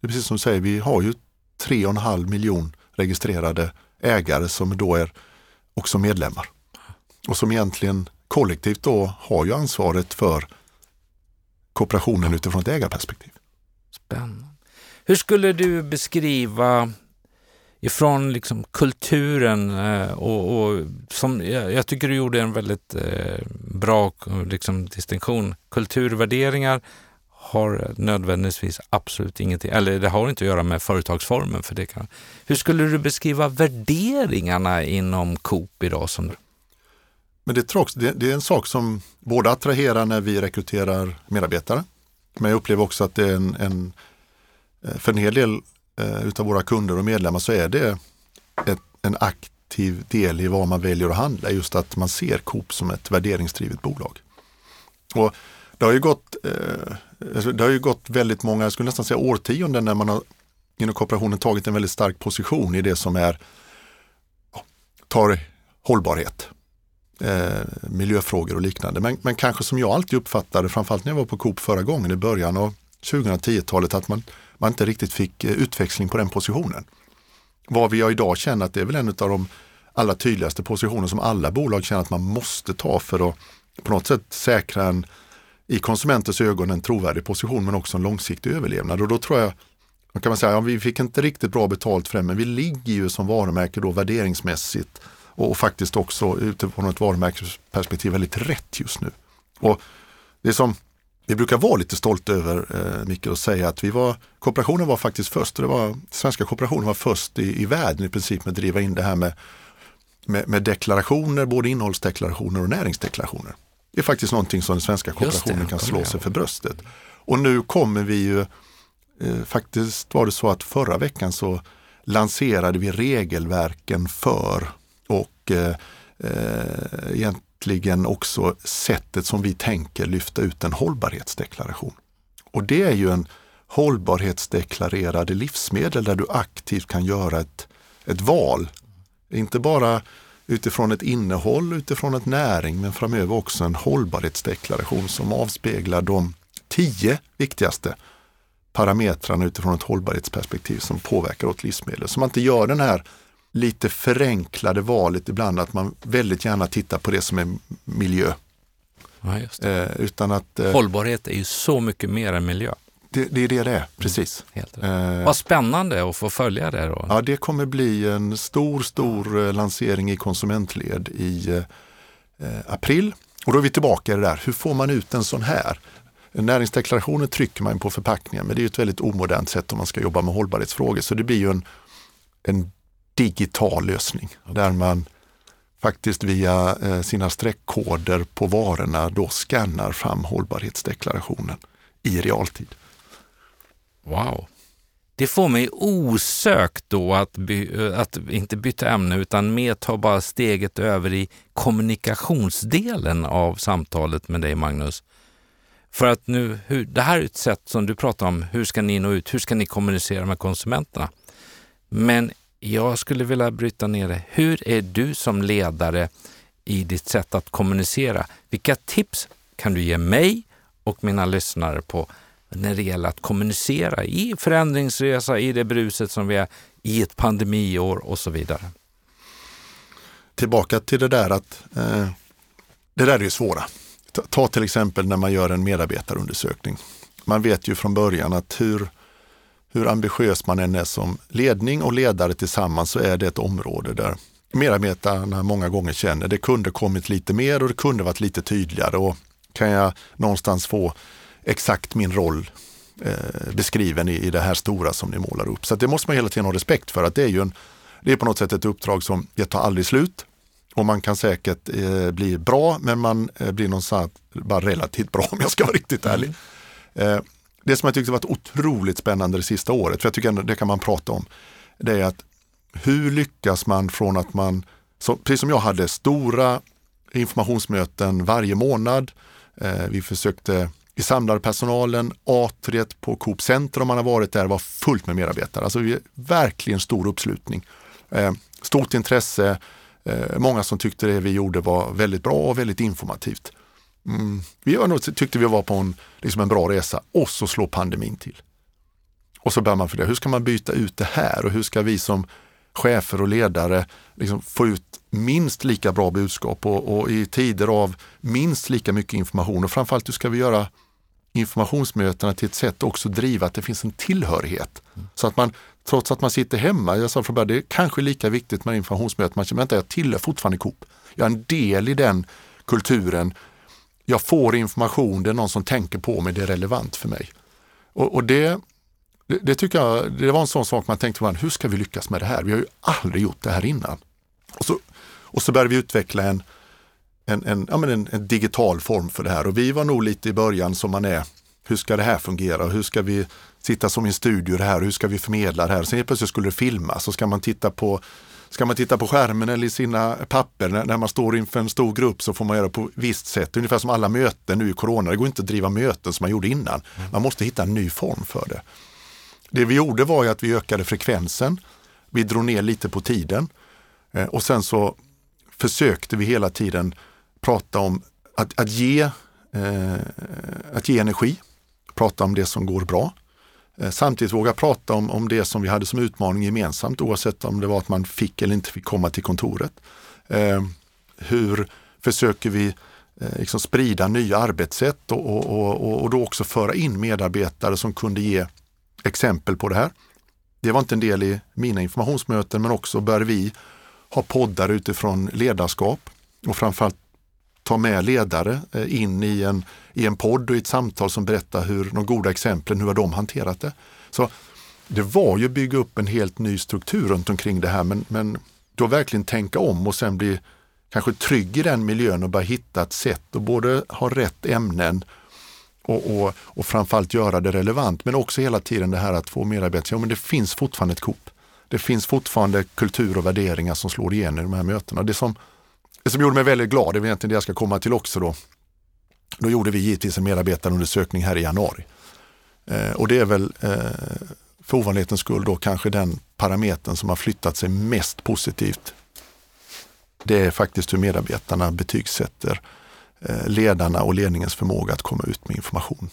det är precis som du säger, vi har ju 3,5 miljon registrerade ägare som då är också medlemmar. Och som egentligen kollektivt då har ju ansvaret för kooperationen utifrån ett ägarperspektiv. Spännande. Hur skulle du beskriva ifrån liksom kulturen eh, och, och, som jag, jag, tycker du gjorde en väldigt eh, bra liksom, distinktion. Kulturvärderingar har nödvändigtvis absolut ingenting, eller det har inte att göra med företagsformen. För det kan. Hur skulle du beskriva värderingarna inom Coop idag? Som Men det, är också, det, det är en sak som både attraherar när vi rekryterar medarbetare, men jag upplever också att det är en, en Eh, för en hel del eh, utav våra kunder och medlemmar så är det ett, en aktiv del i vad man väljer att handla. Just att man ser Coop som ett värderingsdrivet bolag. Och det har ju gått, eh, alltså det har ju gått väldigt många, jag skulle nästan säga årtionden när man har inom kooperationen tagit en väldigt stark position i det som är tar hållbarhet. eh, miljöfrågor och liknande. Men, men kanske som jag alltid uppfattade, framförallt när jag var på Coop förra gången i början av 2010-talet, att man, man inte riktigt fick eh, utväxling på den positionen. Vad vi har idag känner att det är väl en av de allra tydligaste positioner som alla bolag känner att man måste ta för att på något sätt säkra en, i konsumentens ögon en trovärdig position men också en långsiktig överlevnad. Och då tror jag, då kan man säga, ja, vi fick inte riktigt bra betalt för det men vi ligger ju som varumärke då värderingsmässigt och, och faktiskt också utifrån ett varumärkesperspektiv väldigt rätt just nu. Och det som vi brukar vara lite stolta över, eh, Micke, och säga att vi var, kooperationen var faktiskt först, och det var, svenska kooperationen var först i, i världen i princip med att driva in det här med, med, med deklarationer, både innehållsdeklarationer och näringsdeklarationer. Det är faktiskt någonting som den svenska kooperationen kan slå sig för bröstet. Och nu kommer vi ju, eh, faktiskt var det så att förra veckan så lanserade vi regelverken för och eh, eh, egentligen också sättet som vi tänker lyfta ut en hållbarhetsdeklaration. Och det är ju en hållbarhetsdeklarerade livsmedel där du aktivt kan göra ett, ett val. Inte bara utifrån ett innehåll, utifrån ett näring, men framöver också en hållbarhetsdeklaration som avspeglar de tio viktigaste parametrarna utifrån ett hållbarhetsperspektiv som påverkar åt livsmedel. Så man inte gör den här lite förenklade valet ibland att man väldigt gärna tittar på det som är miljö. Ja, eh, utan att, eh, Hållbarhet är ju så mycket mer än miljö. Det, det är det det är, precis. Mm, eh, Vad spännande att få följa det då. Ja, det kommer bli en stor, stor eh, lansering i konsumentled i eh, april. Och då är vi tillbaka i det där, hur får man ut en sån här? Näringsdeklarationen trycker man på förpackningen, men det är ett väldigt omodernt sätt om man ska jobba med hållbarhetsfrågor. Så det blir ju en, en digital lösning där man faktiskt via eh, sina streckkoder på varorna då skannar fram hållbarhetsdeklarationen i realtid. Wow! Det får mig osökt då att, by, eh, att inte byta ämne utan mer ta bara steget över i kommunikationsdelen av samtalet med dig Magnus. För att nu, hur, det här är ett sätt som du pratar om, hur ska ni nå ut, hur ska ni kommunicera med konsumenterna? Men jag skulle vilja bryta ner det. Hur är du som ledare i ditt sätt att kommunicera? Vilka tips kan du ge mig och mina lyssnare på när det gäller att kommunicera i förändringsresa, i det bruset som vi är i ett pandemiår och så vidare? Tillbaka till det där att eh, det där är ju svåra. Ta, ta till exempel när man gör en medarbetarundersökning. Man vet ju från början att hur hur ambitiös man än är som ledning och ledare tillsammans så är det ett område där medarbetarna många gånger känner det kunde kommit lite mer och det kunde varit lite tydligare och kan jag någonstans få exakt min roll eh, beskriven i, i det här stora som ni målar upp. Så det måste man hela tiden ha respekt för att det är ju en, det är på något sätt ett uppdrag som det tar aldrig slut. Och man kan säkert eh, bli bra men man eh, blir någonstans bara relativt bra om jag ska vara riktigt ärlig. Eh, det som jag tyckte var otroligt spännande det sista året, för jag tycker det kan man prata om, det är att hur lyckas man från att man, så, precis som jag hade stora informationsmöten varje månad, eh, vi försökte vi samlade personalen, atriet på Coop Center om man har varit där var fullt med medarbetare. Alltså verkligen stor uppslutning. Eh, stort intresse, eh, många som tyckte det vi gjorde var väldigt bra och väldigt informativt. Mm. Vi var nog, tyckte vi var på en, liksom en bra resa och så slår pandemin till. Och så börjar man fundera, hur ska man byta ut det här och hur ska vi som chefer och ledare liksom få ut minst lika bra budskap och, och, i tider av minst lika mycket information och framförallt hur ska vi göra informationsmötena till ett sätt också driva att det finns en tillhörighet. Mm. Så att man, trots att man sitter hemma, jag sa från början, det är kanske lika viktigt med informationsmöten, man känner att jag tillhör fortfarande Coop. Jag är en del i den kulturen jag får information, det är någon som tänker på mig, det är relevant för mig. Och, och det, det, det, tycker jag, det var en sån sak man tänkte, på, hur ska vi lyckas med det här? Vi har ju aldrig gjort det här innan. Och så, och så började vi utveckla en, en, en, ja, men en, en, digital form för det här och vi var nog lite i början som man är, hur ska det här fungera? Hur ska vi sitta som i en studio det här? Hur ska vi förmedla det här? Sen helt plötsligt skulle det filmas så ska man titta på Ska man titta på skärmen eller i sina papper när, när man står inför en stor grupp så får man göra på visst sätt. Ungefär som alla möten nu i corona. Det går inte att driva möten som man gjorde innan. Mm. Man måste hitta en ny form för det. Det vi gjorde var ju att vi ökade frekvensen. Vi drog ner lite på tiden eh, och sen så försökte vi hela tiden prata om att, att, ge, eh, att ge energi, prata om det som går bra. Eh, samtidigt våga prata om, om det som vi hade som utmaning gemensamt oavsett om det var att man fick eller inte fick komma till kontoret. Eh, hur försöker vi eh, liksom sprida nya arbetssätt och, och, och, och då också föra in medarbetare som kunde ge exempel på det här. Det var inte en del i mina informationsmöten men också bör vi ha poddar utifrån ledarskap och framförallt ta med ledare eh, in i en, i en podd och i ett samtal som berättar hur de goda exemplen, hur har de hanterat det? Så det var ju att bygga upp en helt ny struktur runt omkring det här men, men då verkligen tänka om och sen bli kanske trygg i den miljön och börja hitta ett sätt att både ha rätt ämnen och, och, och framförallt göra det relevant. Men också hela tiden det här att få medarbetare, ja men det finns fortfarande ett Coop. Det finns fortfarande kultur och värderingar som slår igenom i de här mötena. Det som, det som gjorde mig väldigt glad, det är egentligen det jag ska komma till också då. Då gjorde vi givetvis en medarbetarundersökning här i januari. Eh, och det är väl eh, för ovanlighetens skull då kanske den parametern som har flyttat sig mest positivt. Det är faktiskt hur medarbetarna betygsätter eh, ledarna och ledningens förmåga att komma ut med information.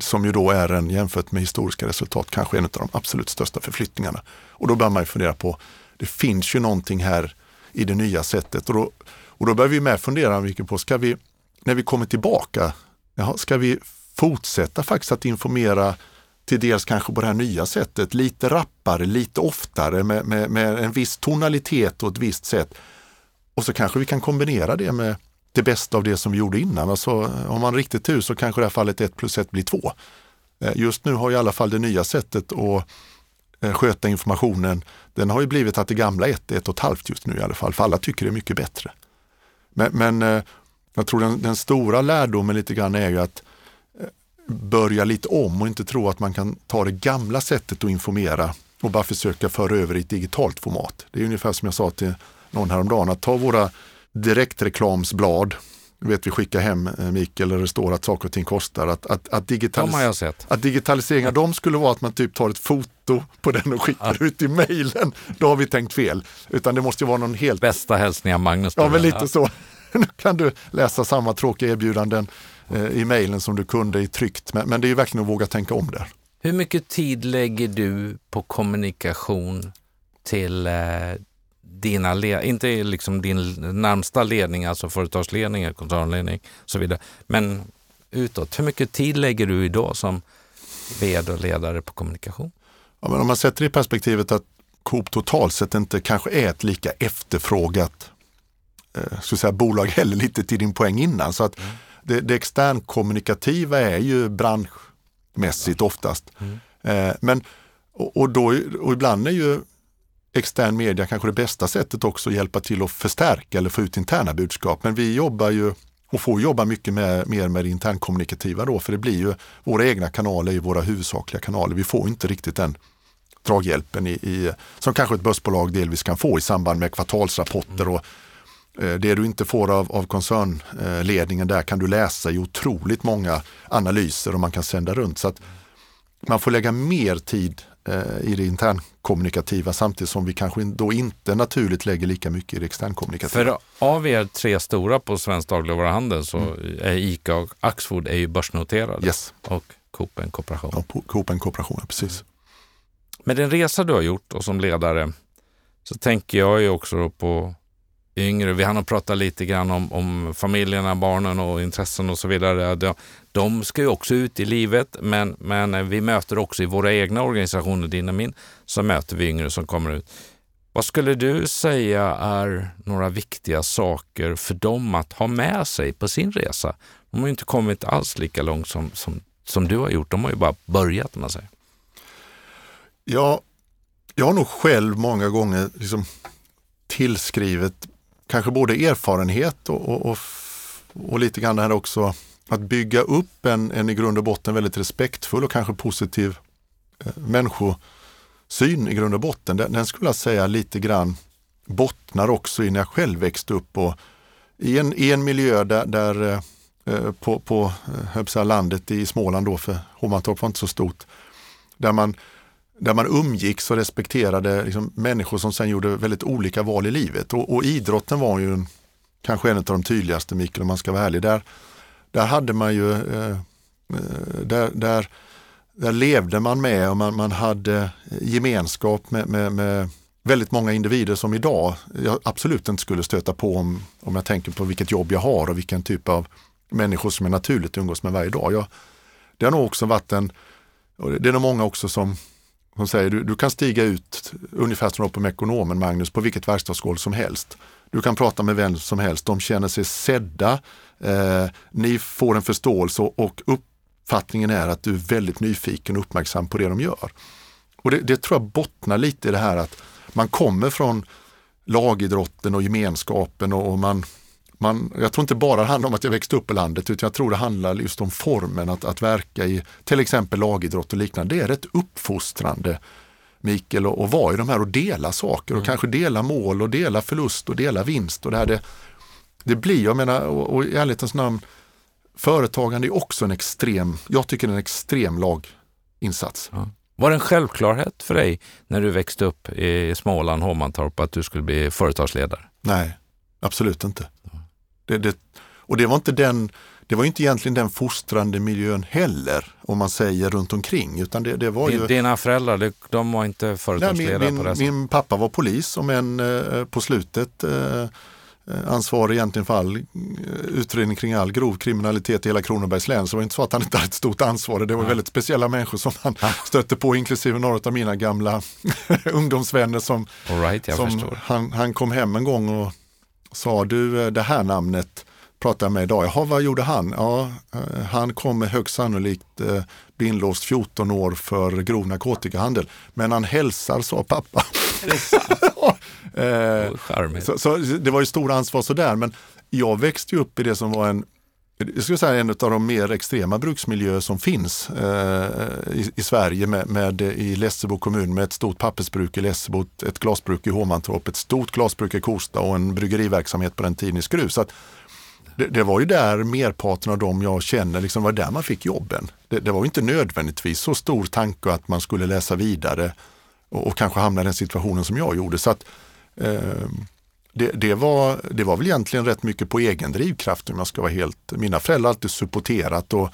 Som ju då är en, jämfört med historiska resultat, kanske en av de absolut största förflyttningarna. Och då börjar man ju fundera på, det finns ju någonting här i det nya sättet. Och då, och då börjar vi med fundera mycket på, ska vi, när vi kommer tillbaka, jaha, ska vi fortsätta faktiskt att informera till dels kanske på det här nya sättet, lite rappare, lite oftare med, med, med en viss tonalitet och ett visst sätt. Och så kanske vi kan kombinera det med det bästa av det som vi gjorde innan. Alltså, om man riktigt tur så kanske det här fallet 1 plus 1 blir 2. Eh, just nu har i alla fall det nya sättet att Eh, sköta informationen, den har ju blivit att det gamla ett är ett och ett halvt just nu i alla fall, för alla tycker det är mycket bättre. Men, men eh, jag tror den, den, stora lärdomen lite grann är ju att eh, börja lite om och inte tro att man kan ta det gamla sättet att informera och bara försöka föra över i ett digitalt format. Det är ungefär som jag sa till någon häromdagen, att ta våra direktreklamsblad vet, vi skickar hem eh, Mikael där det står att saker och ting kostar. Att, att, att, digitalis att digitalisering av dem skulle vara att man typ tar ett foto på den och skickar ja. ut i mejlen. Då har vi tänkt fel. Utan det måste vara någon helt... Bästa hälsningar Magnus. Ja, men lite ja. så. Nu kan du läsa samma tråkiga erbjudanden eh, i mejlen som du kunde i tryckt. Men, men det är verkligen att våga tänka om där. Hur mycket tid lägger du på kommunikation till eh, dina, inte liksom din närmsta ledning, alltså företagsledning, koncernledning och så vidare, men utåt. Hur mycket tid lägger du idag som vd och ledare på kommunikation? Ja, men om man sätter det i perspektivet att Coop totalt sett inte kanske är ett lika efterfrågat eh, så säga, bolag heller, lite till din poäng innan. Så att mm. det, det externkommunikativa är ju branschmässigt oftast. Mm. Eh, men, och, och, då, och ibland är ju extern media kanske det bästa sättet också att hjälpa till att förstärka eller få ut interna budskap. Men vi jobbar ju och får jobba mycket med, mer med det internkommunikativa då, för det blir ju våra egna kanaler i våra huvudsakliga kanaler. Vi får inte riktigt den draghjälpen i, i, som kanske ett börsbolag delvis kan få i samband med kvartalsrapporter och eh, det du inte får av, av koncernledningen där kan du läsa i otroligt många analyser och man kan sända runt. Så att man får lägga mer tid i det internkommunikativa samtidigt som vi kanske då inte naturligt lägger lika mycket i det externkommunikativa. För av er tre stora på svensk dagligvaruhandel så mm. är ICA och Axfood är ju börsnoterade yes. och Coop en kooperation. Ja, Coop en kooperation, precis. Med den resa du har gjort och som ledare så tänker jag ju också på yngre. Vi hann prata lite grann om, om familjerna, barnen och intressen och så vidare. De, ska ju också ut i livet, men, men vi möter också i våra egna organisationer, din och min, så möter vi yngre som kommer ut. Vad skulle du säga är några viktiga saker för dem att ha med sig på sin resa? De har ju inte kommit alls lika långt som, som, som du har gjort. De har ju bara börjat, man säger. Ja, jag har nog själv många gånger liksom tillskrivet kanske både erfarenhet och, och, och, och lite grann här också att bygga upp en, en i grund och botten väldigt respektfull och kanske positiv eh, människosyn i grund och botten. Den, den, skulle jag säga lite grann bottnar också i när jag själv växte upp och i en, i en miljö där, där eh, eh på, på eh, landet i Småland då, för Hovmantorp var inte så stort, där man där man umgicks och respekterade liksom, människor som sen gjorde väldigt olika val i livet. Och, och idrotten var ju en, kanske en av de tydligaste Mikael om man ska vara ärlig. Där, där hade man ju, eh, eh, där, där, där levde man med och man, man hade gemenskap med, med, med väldigt många individer som idag jag absolut inte skulle stöta på om, om jag tänker på vilket jobb jag har och vilken typ av människor som är naturligt umgås med varje dag. Jag, det har nog också varit en, och det är nog många också som, som säger du, du kan stiga ut ungefär som på Mekonomen Magnus på vilket verkstadsgolv som helst. Du kan prata med vem som helst, de känner sig sedda, eh, ni får en förståelse och uppfattningen är att du är väldigt nyfiken och uppmärksam på det de gör. Och det, det tror jag bottnar lite i det här att man kommer från lagidrotten och gemenskapen och, och man, man, jag tror inte bara det handlar om att jag växte upp i landet utan jag tror det handlar just om formen att, att verka i till exempel lagidrott och liknande. Det är rätt uppfostrande Mikael och, och vara i de här och dela saker och mm. kanske dela mål och dela förlust och dela vinst. Och det, här, det, det blir, jag menar, och, och i ärlighetens namn, företagande är också en extrem, jag tycker en extrem laginsats. Ja. Var det en självklarhet för dig när du växte upp i Småland, Hovmantorp, att du skulle bli företagsledare? Nej, absolut inte. Det, det, och det var inte den det var inte egentligen den fostrande miljön heller, om man säger runt omkring. Utan det, det var ju... Dina föräldrar, de var inte företagsledare Nej, min, på det Min, min pappa var polis, om än eh, på slutet eh, ansvarig egentligen för all utredning kring all grov kriminalitet i hela Kronobergs län. Så det var inte så att han inte hade ett stort ansvar. Det var ja. väldigt speciella människor som han stötte på, inklusive några av mina gamla ungdomsvänner som, right, som han, han kom hem en gång och sa du det här namnet pratade med idag. Jaha, vad gjorde han? Ja, eh, han kommer högst sannolikt eh, bli inlåst 14 år för grov narkotikahandel. Men han hälsar, sa pappa. Är det sant? eh, så, så, det var ju stora ansvar sådär, men jag växte upp i det som var en jag skulle säga en av de mer extrema bruksmiljöer som finns eh, i, i, Sverige med, med, i Lessebo kommun med ett stort pappersbruk i Lessebo, ett glasbruk i Hovmantorp, ett stort glasbruk i Kosta och en bryggeriverksamhet på den tiden i Skruv. Så att det, det, var ju där merparten av dem jag känner, liksom var där man fick jobben. Det, det var inte nödvändigtvis så stor tanke att man skulle läsa vidare och, och kanske hamna i den situationen som jag gjorde. Så att, eh, det, det, var, det var väl egentligen rätt mycket på egen drivkraft om jag ska vara helt... Mina föräldrar har alltid supporterat och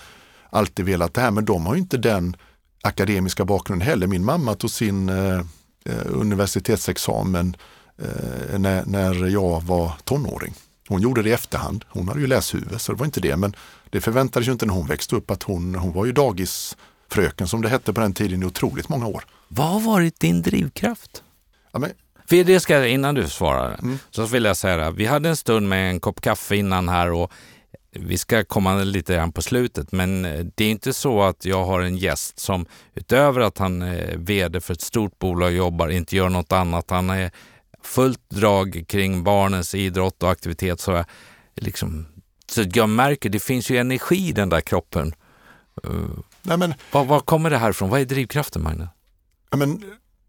alltid velat det här, men de har inte den akademiska bakgrunden heller. Min mamma tog sin eh, eh, universitetsexamen eh, när, när jag var tonåring. Hon gjorde det i efterhand. Hon hade ju läshuvud så det var inte det. Men det förväntades ju inte när hon växte upp att hon, hon var ju dagis dagisfröken som det hette på den tiden i otroligt många år. Vad har varit din drivkraft? Ja, men... För det ska, innan du svarar, mm. så vill jag säga att vi hade en stund med en kopp kaffe innan här och vi ska komma lite grann på slutet, men det är inte så att jag har en gäst som utöver att han är VD för ett stort bolag och jobbar, inte gör något annat. Han är fullt drag kring barnens idrott och aktivitet. Så, liksom, så jag märker, det finns ju energi i den där kroppen. Nej, men, var, var kommer det här ifrån? Vad är drivkraften, Magnus? Ja, men,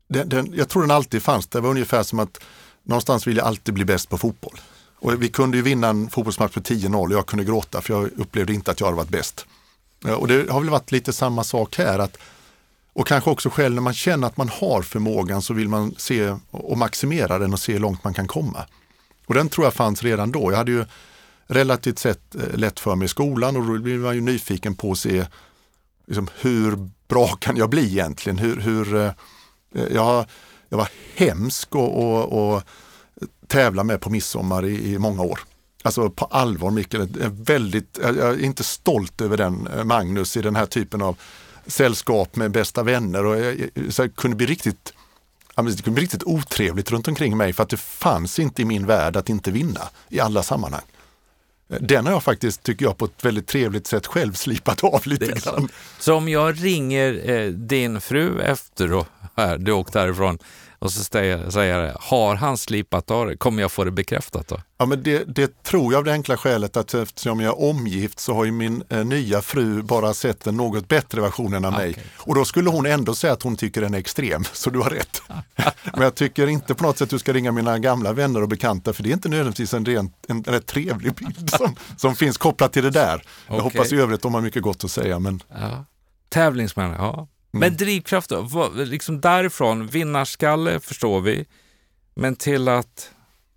den, den, jag tror den alltid fanns. Det var ungefär som att någonstans vill jag alltid bli bäst på fotboll. Och vi kunde ju vinna en fotbollsmatch med 10-0 och jag kunde gråta för jag upplevde inte att jag hade varit bäst. Och det har väl varit lite samma sak här. att och kanske också själv när man känner att man har förmågan så vill man se och maximera den och se hur långt man kan komma. Och den tror jag fanns redan då. Jag hade ju relativt sett eh, lätt för mig i skolan och då blir man ju nyfiken på att se liksom, hur bra kan jag bli egentligen? Hur, hur eh, jag, jag var hemsk och, och, och tävla med på midsommar i, i många år. Alltså på allvar Mikael, väldigt, jag är inte stolt över den eh, Magnus i den här typen av sällskap med bästa vänner och jag, så jag kunde bli riktigt det kunde bli riktigt otrevligt runt omkring mig för att det fanns inte i min värld att inte vinna i alla sammanhang. Den har jag faktiskt, tycker jag, på ett väldigt trevligt sätt själv slipat av lite grann. Så. så om jag ringer eh, din fru efter och här, du åkt härifrån och så säger jag, har han slipat av det? Kommer jag få det bekräftat då? Ja, men det, det, tror jag av det enkla skälet att eftersom jag är omgift så har ju min eh, nya fru bara sett en något bättre versionen av okay. mig. Och då skulle hon ändå säga att hon tycker den är extrem, så du har rätt. men jag tycker inte på något sätt att du ska ringa mina gamla vänner och bekanta, för det är inte nödvändigtvis en, rent, en rätt trevlig bild som, som finns kopplat till det där. Okay. Jag hoppas i övrigt de har mycket gott att säga. Men... Ja. Tävlingsmän, ja. Mm. Men drivkraft då? Liksom därifrån, vinnarskalle förstår vi, men till att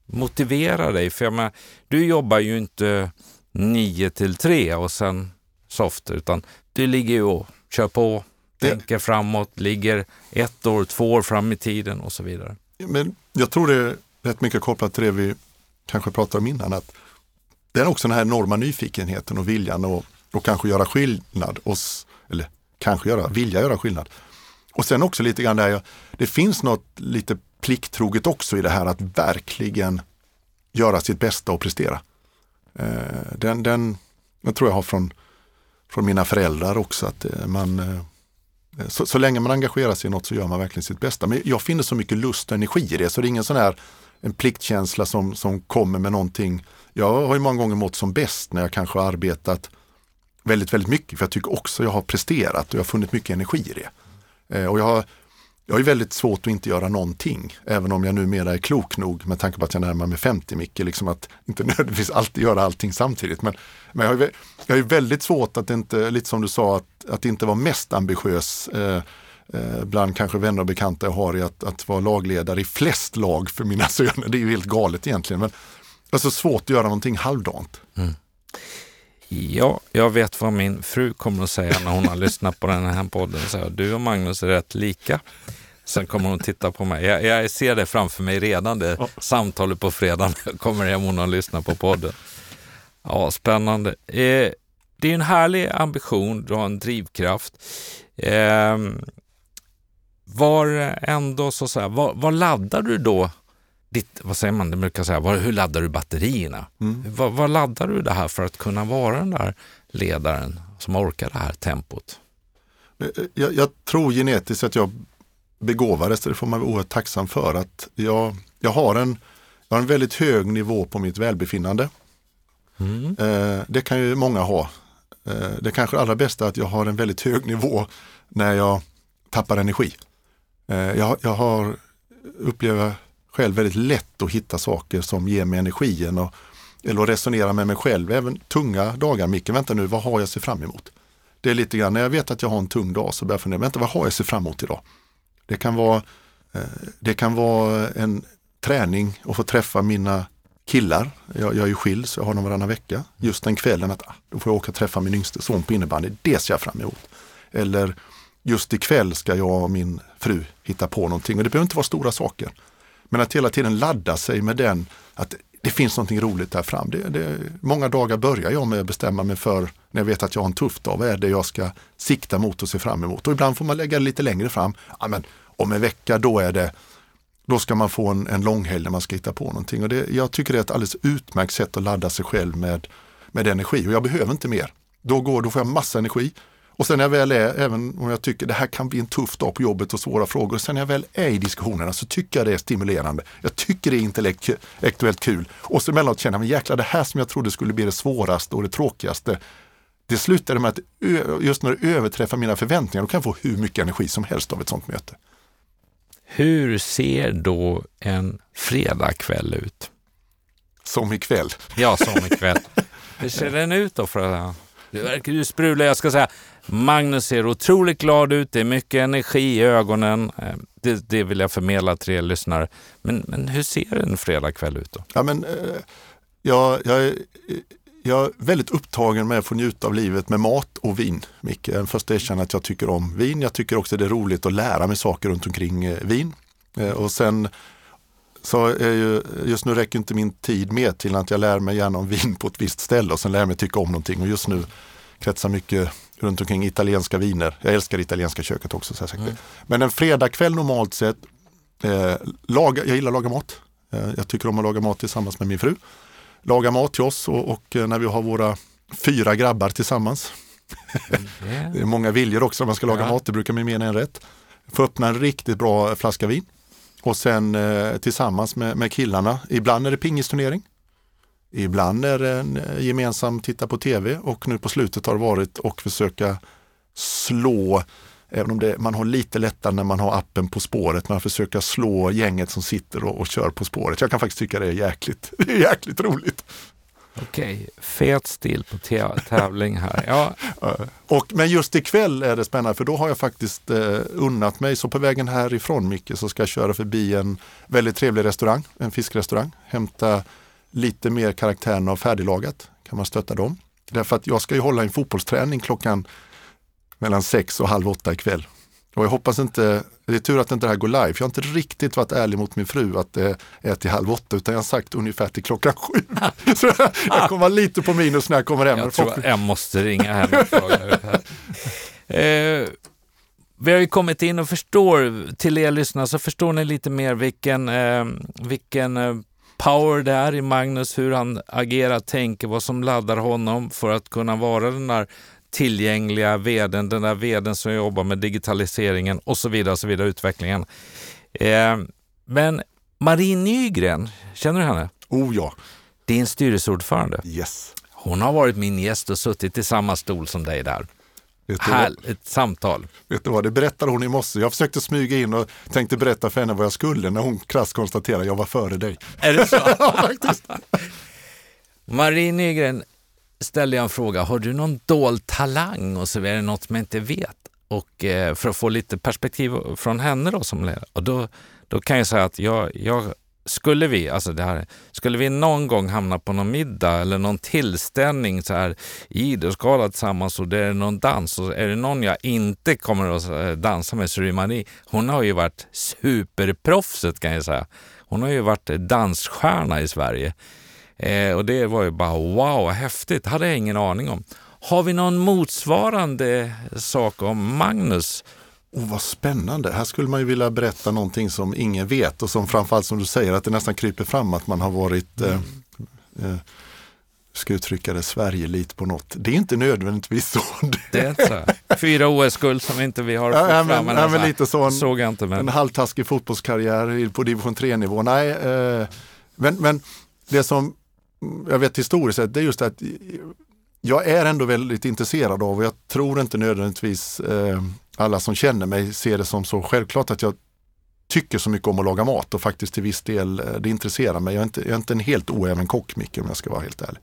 motiverar dig? För jag menar, du jobbar ju inte 9 till 3 och sen soft, utan du ligger ju och kör på, det... tänker framåt, ligger ett år, två år fram i tiden och så vidare. Men jag tror det är rätt mycket kopplat till det vi kanske pratade om innan, att det är också den här enorma nyfikenheten och viljan att och kanske göra skillnad, och, eller kanske göra, vilja göra skillnad. Och sen också lite grann där, jag, det finns något lite plikttroget också i det här att verkligen göra sitt bästa och prestera. Eh, den, den, den tror jag har från, från mina föräldrar också, att eh, man eh, så, så, länge man engagerar sig i något så gör man verkligen sitt bästa. Men jag finner så mycket lust och energi i det, så det är ingen sån här en pliktkänsla som, som kommer med någonting. Jag har ju många gånger mått som bäst när jag kanske har arbetat väldigt, väldigt mycket, för jag tycker också jag har presterat och jag har funnit mycket energi i det. Eh, och jag har, jag har väldigt svårt att inte göra någonting, även om jag numera är klok nog med tanke på att jag närmar mig 50 Micke, liksom att inte nödvändigtvis alltid göra allting samtidigt. Men, men jag, har, jag har väldigt svårt att inte, lite som du sa, att, att inte vara mest ambitiös eh, eh, bland kanske vänner och bekanta jag har i att, att vara lagledare i flest lag för mina söner. Det är ju helt galet egentligen. Men alltså svårt att göra någonting halvdant. Mm. Ja, jag vet vad min fru kommer att säga när hon har lyssnat på den här podden. Så du och Magnus är rätt lika. Sen kommer hon titta på mig. Jag, jag ser det framför mig redan, det oh. samtalet på fredag. Kommer hem hon har lyssnat på podden. Ja, spännande. Eh, det är en härlig ambition, du har en drivkraft. Eh, var ändå så, så här, var, var laddar du då ditt, vad säger man, det brukar säga, var, hur laddar du batterierna? Mm. Vad, vad laddar du det här för att kunna vara den där ledaren som orkar det här tempot? Eh, jag, jag tror genetiskt att jag begåvades, det får man vara oerhört tacksam för, att jag, jag, har en, jag har en väldigt hög nivå på mitt välbefinnande. Mm. Eh, det kan ju många ha. Eh, det kanske allra bästa är att jag har en väldigt hög nivå när jag tappar energi. Eh, jag, jag har, upplever själv väldigt lätt att hitta saker som ger mig energin och, eller att resonera med mig själv. Även tunga dagar, Micke, vänta nu, vad har jag att se fram emot? Det är lite grann, när jag vet att jag har en tung dag så börjar jag fundera, vänta vad har jag att se fram emot idag? Det kan vara, eh, det kan vara en träning och få träffa mina killar. Jag, jag är ju skild så jag har dem varannan vecka. Just den kvällen att ah, då får jag åka och träffa min yngste son på innebandy. Det ser jag fram emot. Eller just ikväll ska jag och min fru hitta på någonting och det behöver inte vara stora saker. Men att hela tiden ladda sig med den, att det finns någonting roligt där fram. Det, det, många dagar börjar jag med att bestämma mig för, när jag vet att jag har en tuff dag, vad är det jag ska sikta mot och se fram emot. Och ibland får man lägga det lite längre fram. Ja, men om en vecka då är det då ska man få en, en långhelg när man ska hitta på någonting. Och det, jag tycker det är ett alldeles utmärkt sätt att ladda sig själv med, med energi och jag behöver inte mer. Då, går, då får jag massa energi och sen när jag väl är, även om jag tycker det här kan bli en tuff dag på jobbet och svåra frågor, sen när jag väl är i diskussionerna så tycker jag det är stimulerande. Jag tycker det är intellektuellt kul. Och så emellanåt känner jag, men jäklar det här som jag trodde skulle bli det svåraste och det tråkigaste, det slutade med att just när det överträffar mina förväntningar, då kan jag få hur mycket energi som helst av ett sånt möte. Hur ser då en fredagkväll ut? Som ikväll. Ja, som ikväll. Hur ser den ut då? För du verkar ju sprudla. Jag ska säga, Magnus ser otroligt glad ut. Det är mycket energi i ögonen. Eh, det, det vill jag förmedla till er lyssnare. Men, men hur ser en fredagkväll ut då? Ja, men, eh, jag, jag, är, jag är väldigt upptagen med att få njuta av livet med mat och vin. Micke. Jag först erkänna att jag tycker om vin. Jag tycker också det är roligt att lära mig saker runt omkring eh, vin. Och sen så är ju, just nu räcker inte min tid med till att jag lär mig gärna om vin på ett visst ställe och sen lär jag mig tycka om någonting. Och just nu kretsar mycket runt omkring italienska viner. Jag älskar italienska köket också. Så jag mm. Men en fredagkväll normalt sett, eh, laga, jag gillar att laga mat. Eh, jag tycker om att laga mat tillsammans med min fru. Laga mat till oss och, och eh, när vi har våra fyra grabbar tillsammans. Mm. det är många viljor också när man ska laga ja. mat, det brukar bli mer än en rätt. Få öppna en riktigt bra flaska vin. Och sen eh, tillsammans med, med killarna, ibland är det pingisturnering. Ibland är det en eh, gemensam titta på tv och nu på slutet har det varit och försöka slå, även om det, man har lite lättare när man har appen På spåret, men försöka slå gänget som sitter och, och kör På spåret. Jag kan faktiskt tycka det är jäkligt, det är jäkligt roligt. Okej, fet stil på tävling här. Ja. Eh, och, men just ikväll är det spännande för då har jag faktiskt eh, unnat mig. Så på vägen härifrån Micke så ska jag köra förbi en väldigt trevlig restaurang, en fiskrestaurang. Hämta lite mer karaktären av färdiglagat. Kan man stötta dem. Därför att jag ska ju hålla en fotbollsträning klockan mellan sex och halv åtta ikväll. Och jag hoppas inte, det är tur att inte det här går live, jag har inte riktigt varit ärlig mot min fru att det är till halv åtta, utan jag har sagt ungefär till klockan sju. Så jag kommer vara lite på minus när jag kommer hem. Jag tror jag måste ringa henne och fråga. eh, vi har ju kommit in och förstår, till er lyssnare, så förstår ni lite mer vilken, eh, vilken eh, power det är i Magnus, hur han agerar, tänker, vad som laddar honom för att kunna vara den där tillgängliga veden, den där veden som jobbar med digitaliseringen och så vidare, och så vidare utvecklingen. Eh, men Marie Nygren, känner du henne? Oh ja. Din styrelseordförande. Yes. Hon har varit min gäst och suttit i samma stol som dig där. Härligt samtal. Vet du vad, det berättade hon i morse. Jag försökte smyga in och tänkte berätta för henne vad jag skulle när hon krasst konstaterade att jag var före dig. Är det så? faktiskt. Marie Nygren, ställde jag en fråga, har du någon dold talang och så är det något man inte vet? Och eh, för att få lite perspektiv från henne då som ledare. Och då, då kan jag säga att jag, jag skulle vi, alltså det här, skulle vi någon gång hamna på någon middag eller någon tillställning så här idrottsgala tillsammans och det är någon dans och är det någon jag inte kommer att eh, dansa med så är det Marie. Hon har ju varit superproffset kan jag säga. Hon har ju varit dansstjärna i Sverige. Eh, och det var ju bara wow, häftigt, hade jag ingen aning om. Har vi någon motsvarande sak om Magnus? Oh, vad spännande. Här skulle man ju vilja berätta någonting som ingen vet och som framförallt som du säger att det nästan kryper fram att man har varit eh, eh, ska uttrycka det, Sverige-lit på något. Det är inte nödvändigtvis så. Det är inte så. Fyra OS-guld som inte vi har fått ja, fram. Men, ja, men lite så en, såg jag inte, men. en halvtaskig fotbollskarriär på division 3-nivå. Nej, eh, men, men det som jag vet historiskt sett, det är just att jag är ändå väldigt intresserad av och jag tror inte nödvändigtvis eh, alla som känner mig ser det som så självklart att jag tycker så mycket om att laga mat och faktiskt till viss del eh, det intresserar mig. Jag är inte, jag är inte en helt oäven kock Micke om jag ska vara helt ärlig.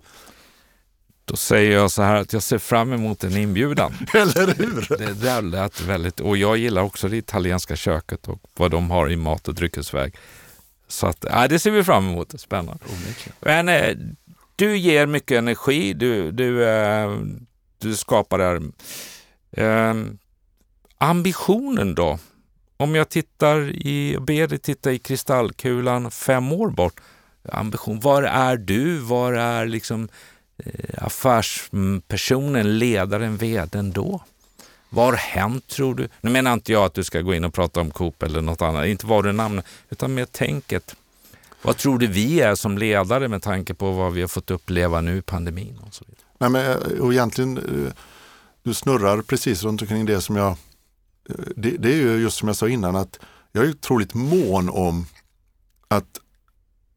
Då säger jag så här att jag ser fram emot en inbjudan. Eller hur? Det där lät väldigt, och jag gillar också det italienska köket och vad de har i mat och dryckesväg. Så att, ja, det ser vi fram emot. Spännande. Men eh, du ger mycket energi. Du, du, eh, du skapar där. Eh, ambitionen då? Om jag tittar i, ber dig titta i kristallkulan fem år bort. Ambition, var är du? Var är liksom eh, affärspersonen, ledaren, vdn då? Vad har hänt tror du? Nu menar inte jag att du ska gå in och prata om Coop eller något annat, inte vad du namnar, utan mer tänket. Vad tror du vi är som ledare med tanke på vad vi har fått uppleva nu i pandemin? Och så vidare? Nej, men, eh, och egentligen, eh, du snurrar precis runt omkring det som jag... Eh, det, det är ju just som jag sa innan att jag är otroligt mån om att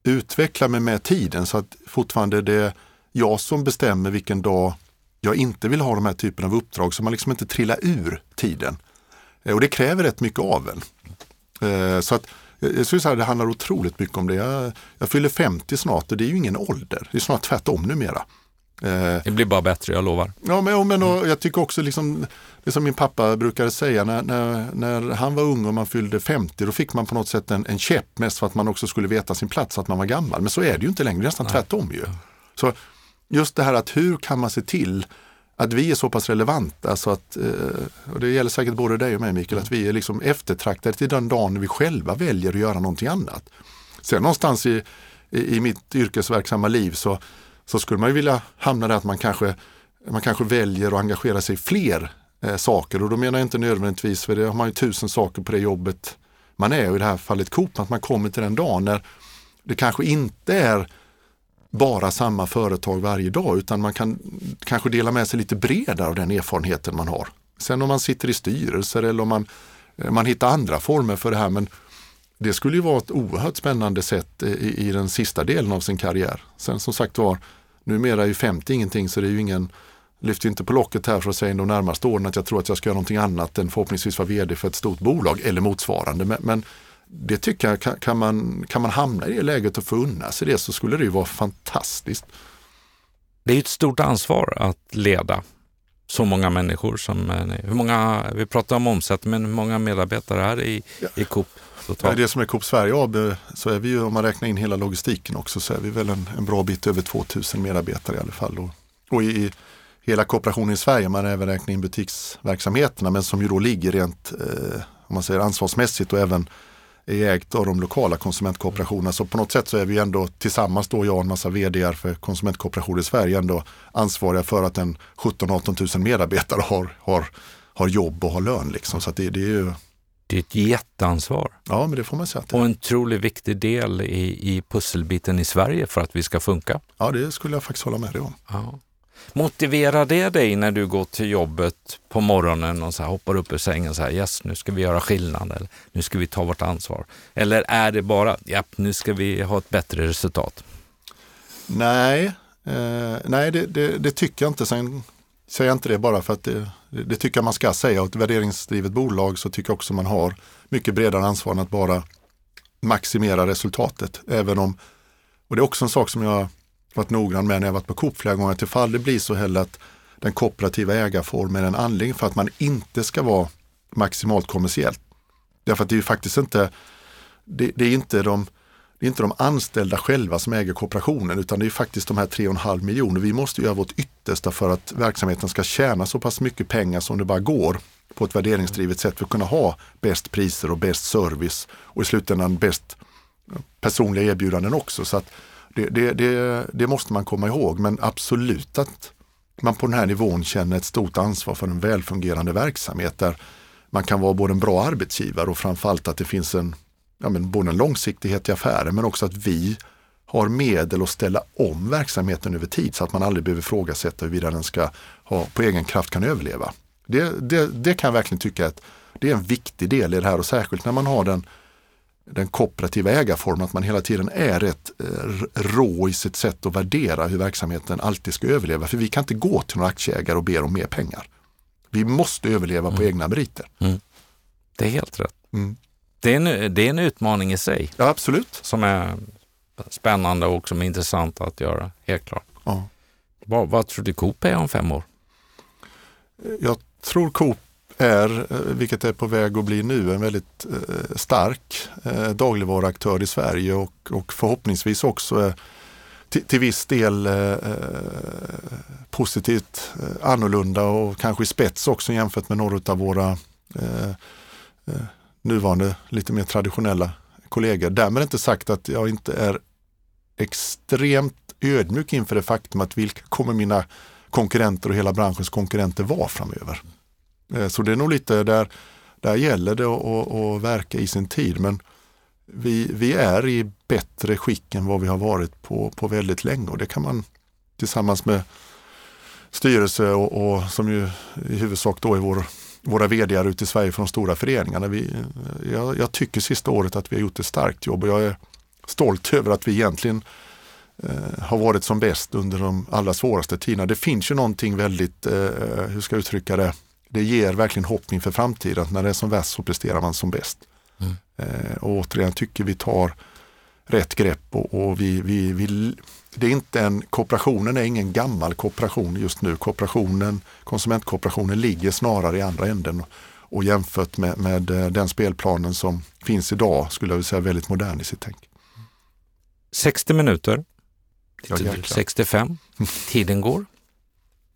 utveckla mig med tiden så att fortfarande det är jag som bestämmer vilken dag jag inte vill ha de här typen av uppdrag så man liksom inte trillar ur tiden. Eh, och det kräver rätt mycket av en. Eh, så att jag skulle säga att det handlar otroligt mycket om det. Jag, jag fyller 50 snart och det är ju ingen ålder. Det är snart tvärtom numera. Eh, det blir bara bättre, jag lovar. Ja, men, men och jag tycker också liksom, det som min pappa brukade säga när, när, när han var ung och man fyllde 50, då fick man på något sätt en, en käpp mest för att man också skulle veta sin plats, att man var gammal. Men så är det ju inte längre, det är nästan Nej. tvärtom ju. Så just det här att hur kan man se till att vi är så pass relevanta så att, eh, och det gäller säkert både dig och mig Mikael, att vi är liksom eftertraktade till den dagen vi själva väljer att göra någonting annat. Sen någonstans i, i, i mitt yrkesverksamma liv så, så skulle man ju vilja hamna där att man kanske, man kanske väljer att engagera sig i fler eh, saker och då menar jag inte nödvändigtvis, för det har man ju tusen saker på det jobbet man är och i det här fallet Coop, att man kommer till den dagen när det kanske inte är bara samma företag varje dag utan man kan kanske dela med sig lite bredare av den erfarenheten man har. Sen om man sitter i styrelser eller om man, eh, man hittar andra former för det här men det skulle ju vara ett oerhört spännande sätt eh, i, i den sista delen av sin karriär. Sen som sagt var, numera är ju 50 ingenting så det är ju ingen, lyfter inte på locket här för att säga de närmaste åren att jag tror att jag ska göra någonting annat än förhoppningsvis vara vd för ett stort bolag eller motsvarande. Men, men det tycker jag, kan, man, kan man hamna i det läget och få unna sig det så skulle det ju vara fantastiskt. det är ett stort ansvar att leda så många människor som, eh, hur många, vi pratar om omsättning, men hur många medarbetare är i, ja. i Coop? Ja, det som är Coop Sverige AB så är vi ju, om man räknar in hela logistiken också, så är vi väl en, en bra bit över 2000 medarbetare i alla fall. Och, och i, hela kooperationen i Sverige, man även räknar in butiksverksamheterna, men som ju då ligger rent eh, om man säger ansvarsmässigt och även är ägt av de lokala konsumentkooperationerna. Så på något sätt så är vi ändå tillsammans då, jag och en massa vd för konsumentkooperationer i Sverige, ändå ansvariga för att en 17-18 000 medarbetare har, har, har jobb och har lön. Liksom. Så det, det, är ju... Det är ett jätteansvar. Ja, men det får man säga. Och en otroligt viktig del i, i pusselbiten i Sverige för att vi ska funka. Ja, det skulle jag faktiskt hålla med dig om. Ja. Motiverar det dig när du går till jobbet på morgonen och så här, hoppar upp ur sängen och säger yes, nu ska vi göra skillnad eller nu ska vi ta vårt ansvar? Eller är det bara, ja, nu ska vi ha ett bättre resultat? Nej, eh, nej det, det, det, tycker jag inte. Sen säger jag inte det bara för att det, det tycker jag man ska säga. Och ett värderingsdrivet bolag så tycker jag också man har mycket bredare ansvar än att bara maximera resultatet. Även om, och det är också en sak som jag varit noggrann med när jag varit på Coop flera gånger, att ifall det blir så heller att den kooperativa ägarformen är en anledning för att man inte ska vara maximalt kommersiellt. Därför att det är ju faktiskt inte, det, det är inte de det är inte de anställda själva som äger kooperationen utan det är faktiskt de här 3,5 miljoner. Vi måste göra vårt yttersta för att verksamheten ska tjäna så pass mycket pengar som det bara går på ett värderingsdrivet sätt för att kunna ha bäst priser och bäst service och i slutändan bäst personliga erbjudanden också. Så att det, det, det, det, måste man komma ihåg, men absolut att man på den här nivån känner ett stort ansvar för en välfungerande verksamhet där man kan vara både en bra arbetsgivare och framförallt att det finns en, ja men både en långsiktighet i affären men också att vi har medel att ställa om verksamheten över tid så att man aldrig behöver ifrågasätta huruvida den ska ha, på egen kraft kan överleva. Det, det, det kan jag verkligen tycka att det är en viktig del i det här och särskilt när man har den den kooperativa ägarformen, att man hela tiden är rätt eh, rå i sitt sätt att värdera hur verksamheten alltid ska överleva. För vi kan inte gå till några aktieägare och be om mer pengar. Vi måste överleva mm. på egna meriter. Mm. Det är helt rätt. Mm. Det, är en, det är en utmaning i sig. Ja, absolut. Som är spännande och som är intressant att göra, helt klart. Ja. Vad, vad tror du Coop är om fem år? Jag tror Coop är, eh, vilket är på väg att bli nu, en väldigt eh, stark eh, dagligvaruaktör i Sverige och, och förhoppningsvis också till, till viss del eh, positivt eh, annorlunda och kanske i spets också jämfört med några av våra eh, nuvarande lite mer traditionella kollegor. Därmed inte sagt att jag inte är extremt ödmjuk inför det faktum att vilka kommer mina konkurrenter och hela branschens konkurrenter vara framöver. Eh, så det är nog lite där, där gäller det att, att verka i sin tid. Men vi, vi är i bättre skick än vad vi har varit på, på väldigt länge och det kan man tillsammans med styrelse och, och som ju i huvudsak då är vår, våra vd ute i Sverige för de stora föreningarna. Vi, eh, jag, jag, tycker sista året att vi har gjort ett starkt jobb och jag är stolt över att vi egentligen eh, har varit som bäst under de allra svåraste tiderna. Det finns ju någonting väldigt, eh, eh hur ska jag uttrycka det, det ger verkligen hopp inför framtiden. Att när det är som värst så presterar man som bäst. Mm. Eh, och återigen tycker vi tar rätt grepp och, och vi, vi, vi, det är inte en, kooperationen är ingen gammal kooperation just nu. Kooperationen, konsumentkooperationen ligger snarare i andra änden och jämfört med, med eh, den spelplanen som finns idag skulle jag vilja säga väldigt modern i sitt tänk. 60 minuter, ja, 65, tiden går.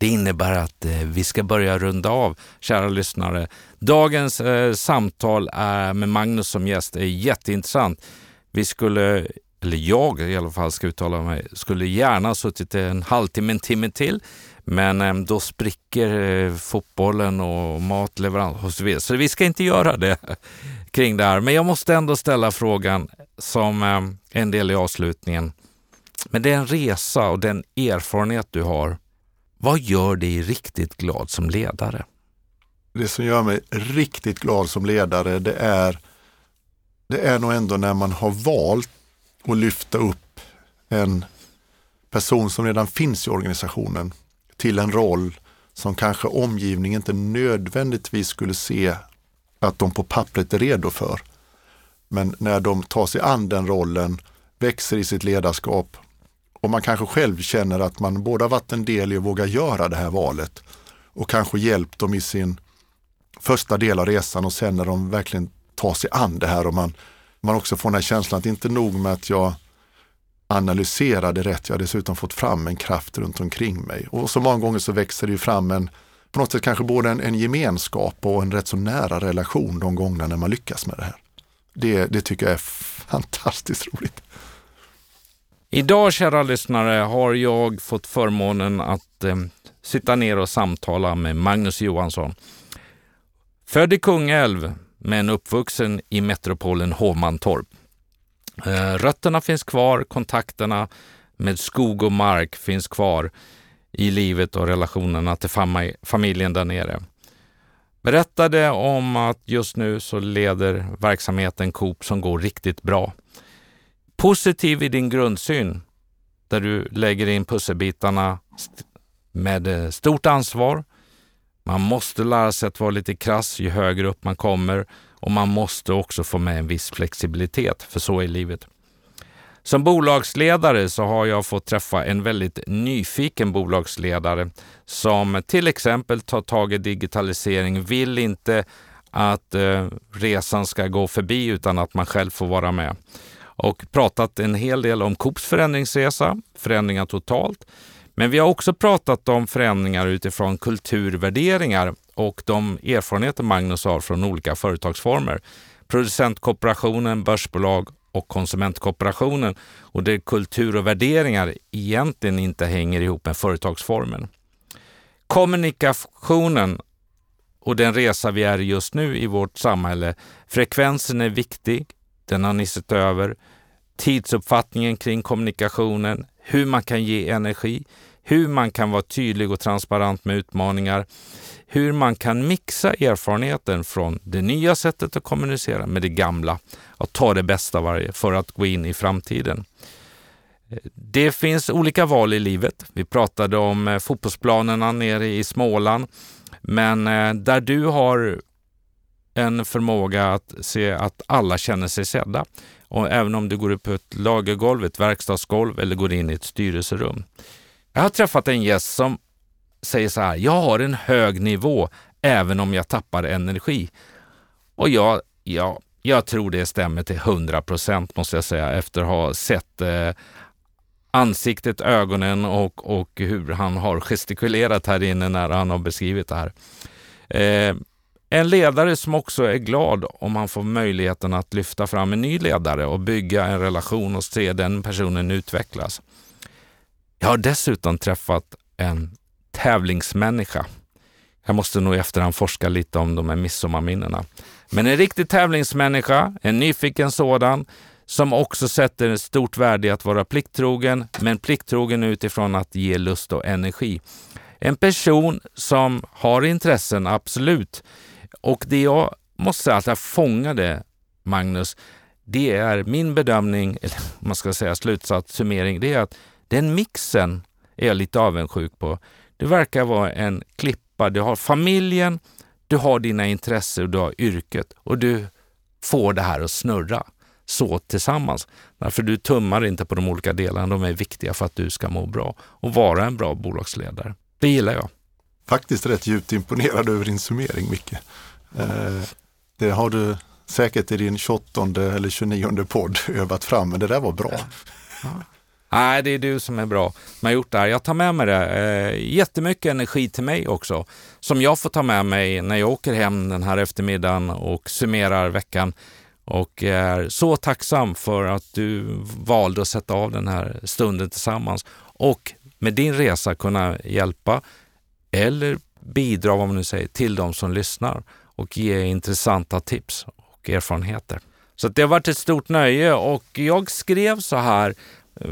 Det innebär att eh, vi ska börja runda av, kära lyssnare. Dagens eh, samtal är med Magnus som gäst är jätteintressant. Vi skulle, eller jag i alla fall ska uttala mig, skulle gärna suttit en halvtimme, en timme till. Men eh, då spricker eh, fotbollen och matleverans och så vidare. Så vi ska inte göra det kring det här. Men jag måste ändå ställa frågan som eh, en del i avslutningen. Men det är en resa och den erfarenhet du har vad gör dig riktigt glad som ledare? Det som gör mig riktigt glad som ledare det är, det är nog ändå när man har valt att lyfta upp en person som redan finns i organisationen till en roll som kanske omgivningen inte nödvändigtvis skulle se att de på pappret är redo för. Men när de tar sig an den rollen, växer i sitt ledarskap och man kanske själv känner att man både har varit en del i att våga göra det här valet och kanske hjälpt dem i sin första del av resan och sen när de verkligen tar sig an det här och man, man också får den här känslan att det inte är nog med att jag analyserade rätt, jag har dessutom fått fram en kraft runt omkring mig. Och så många gånger så växer det ju fram en, på något sätt kanske både en, en gemenskap och en rätt så nära relation de gångerna när man lyckas med det här. Det, det tycker jag är fantastiskt roligt. Idag, kära lyssnare, har jag fått förmånen att eh, sitta ner och samtala med Magnus Johansson. Född i Kungälv, men uppvuxen i metropolen Hovmantorp. Eh, rötterna finns kvar, kontakterna med skog och mark finns kvar i livet och relationerna till fam familjen där nere. Berättade om att just nu så leder verksamheten Coop som går riktigt bra. Positiv i din grundsyn, där du lägger in pusselbitarna med eh, stort ansvar. Man måste lära sig att vara lite krass ju högre upp man kommer och man måste också få med en viss flexibilitet, för så är livet. Som bolagsledare så har jag fått träffa en väldigt nyfiken bolagsledare som till exempel tar tag i digitalisering, vill inte att eh, resan ska gå förbi utan att man själv får vara med. Och pratat en hel del om Coops förändringsresa, förändringar totalt. Men vi har också pratat om förändringar utifrån kulturvärderingar och de erfarenheter Magnus har från olika företagsformer. Producentkooperationen, börsbolag och konsumentkooperationen och där kultur och värderingar egentligen inte hänger ihop med företagsformen. Kommunikationen och den resa vi är just nu i vårt samhälle. Frekvensen är viktig. Den har ni sett över. Tidsuppfattningen kring kommunikationen, hur man kan ge energi, hur man kan vara tydlig och transparent med utmaningar, hur man kan mixa erfarenheten från det nya sättet att kommunicera med det gamla och ta det bästa varje för att gå in i framtiden. Det finns olika val i livet. Vi pratade om eh, fotbollsplanerna nere i Småland, men eh, där du har en förmåga att se att alla känner sig sedda. Och även om du går upp på ett lagergolv, ett verkstadsgolv eller går in i ett styrelserum. Jag har träffat en gäst som säger så här, jag har en hög nivå även om jag tappar energi. Och jag, jag, jag tror det stämmer till 100 procent måste jag säga efter att ha sett eh, ansiktet, ögonen och, och hur han har gestikulerat här inne när han har beskrivit det här. Eh, en ledare som också är glad om han får möjligheten att lyfta fram en ny ledare och bygga en relation och se den personen utvecklas. Jag har dessutom träffat en tävlingsmänniska. Jag måste nog i efterhand forska lite om de här midsommarminnena. Men en riktig tävlingsmänniska, en nyfiken sådan, som också sätter ett stort värde i att vara plikttrogen, men plikttrogen utifrån att ge lust och energi. En person som har intressen, absolut. Och det jag måste säga att jag fångade, Magnus, det är min bedömning, eller man ska säga slutsats, summering, det är att den mixen är jag lite avundsjuk på. Det verkar vara en klippa. Du har familjen, du har dina intressen, du har yrket och du får det här att snurra så tillsammans. Därför du tummar inte på de olika delarna. De är viktiga för att du ska må bra och vara en bra bolagsledare. Det gillar jag. Faktiskt rätt djupt imponerad över din summering, Micke. Eh, det har du säkert i din 28 eller 29 podd övat fram, men det där var bra. Ja. Nej, det är du som är bra som har gjort det här. Jag tar med mig det. Eh, jättemycket energi till mig också, som jag får ta med mig när jag åker hem den här eftermiddagen och summerar veckan. Och är så tacksam för att du valde att sätta av den här stunden tillsammans och med din resa kunna hjälpa eller bidra, vad man nu säger, till de som lyssnar och ge intressanta tips och erfarenheter. Så det har varit ett stort nöje och jag skrev så här eh,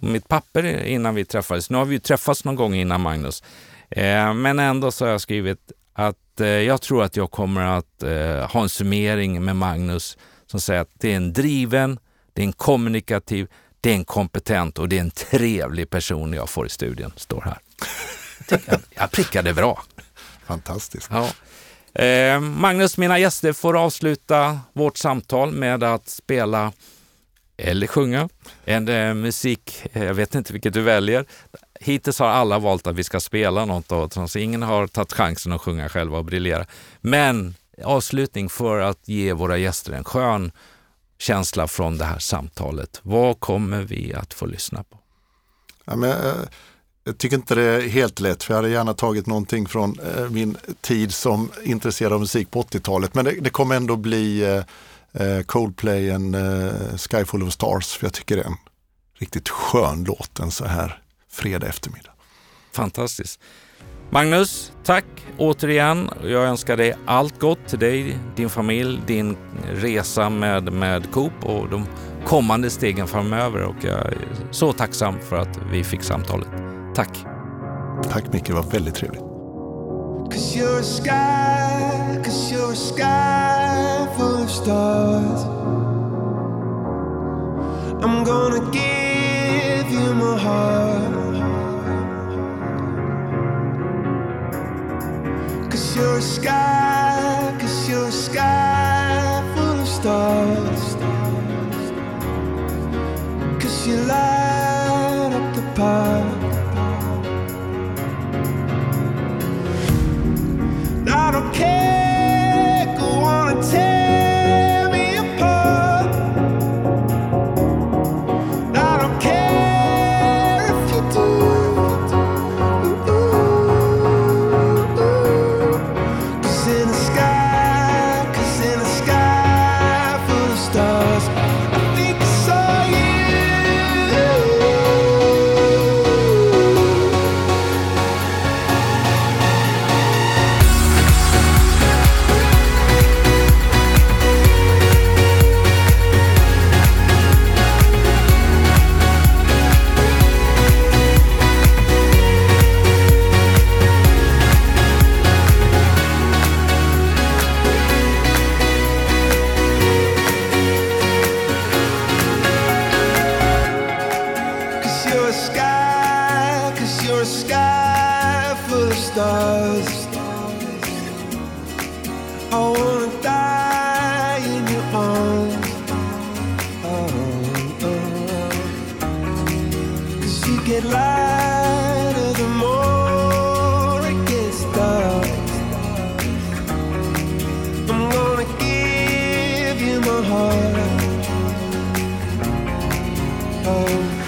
mitt papper innan vi träffades. Nu har vi ju träffats någon gång innan Magnus. Eh, men ändå så har jag skrivit att eh, jag tror att jag kommer att ha en summering med Magnus som säger att det är en driven, det är en kommunikativ, det är en kompetent och det är en trevlig person jag får i studien, står här. Jag, jag prickade bra. Fantastiskt. Ja. Eh, Magnus, mina gäster får avsluta vårt samtal med att spela eller sjunga. En eh, musik, eh, jag vet inte vilket du väljer. Hittills har alla valt att vi ska spela något av så ingen har tagit chansen att sjunga själva och briljera. Men avslutning för att ge våra gäster en skön känsla från det här samtalet. Vad kommer vi att få lyssna på? Ja, men, eh, jag tycker inte det är helt lätt, för jag hade gärna tagit någonting från eh, min tid som intresserad av musik på 80-talet. Men det, det kommer ändå bli eh, eh Coldplay en eh, Sky Full of Stars, för jag tycker det är en riktigt skön låt en så här fredag eftermiddag. Fantastiskt. Magnus, tack återigen. Jag önskar dig allt gott till dig, din familj, din resa med, med Coop och de kommande stegen framöver. Och jag är så tacksam för att vi fick samtalet. Tack! Tack Micke, det var väldigt trevligt. Cause you're a sky, cause you're a sky full of stars. I'm gonna give you my heart. Cause you're a sky, cause you're a sky full of stars. Cause you light home.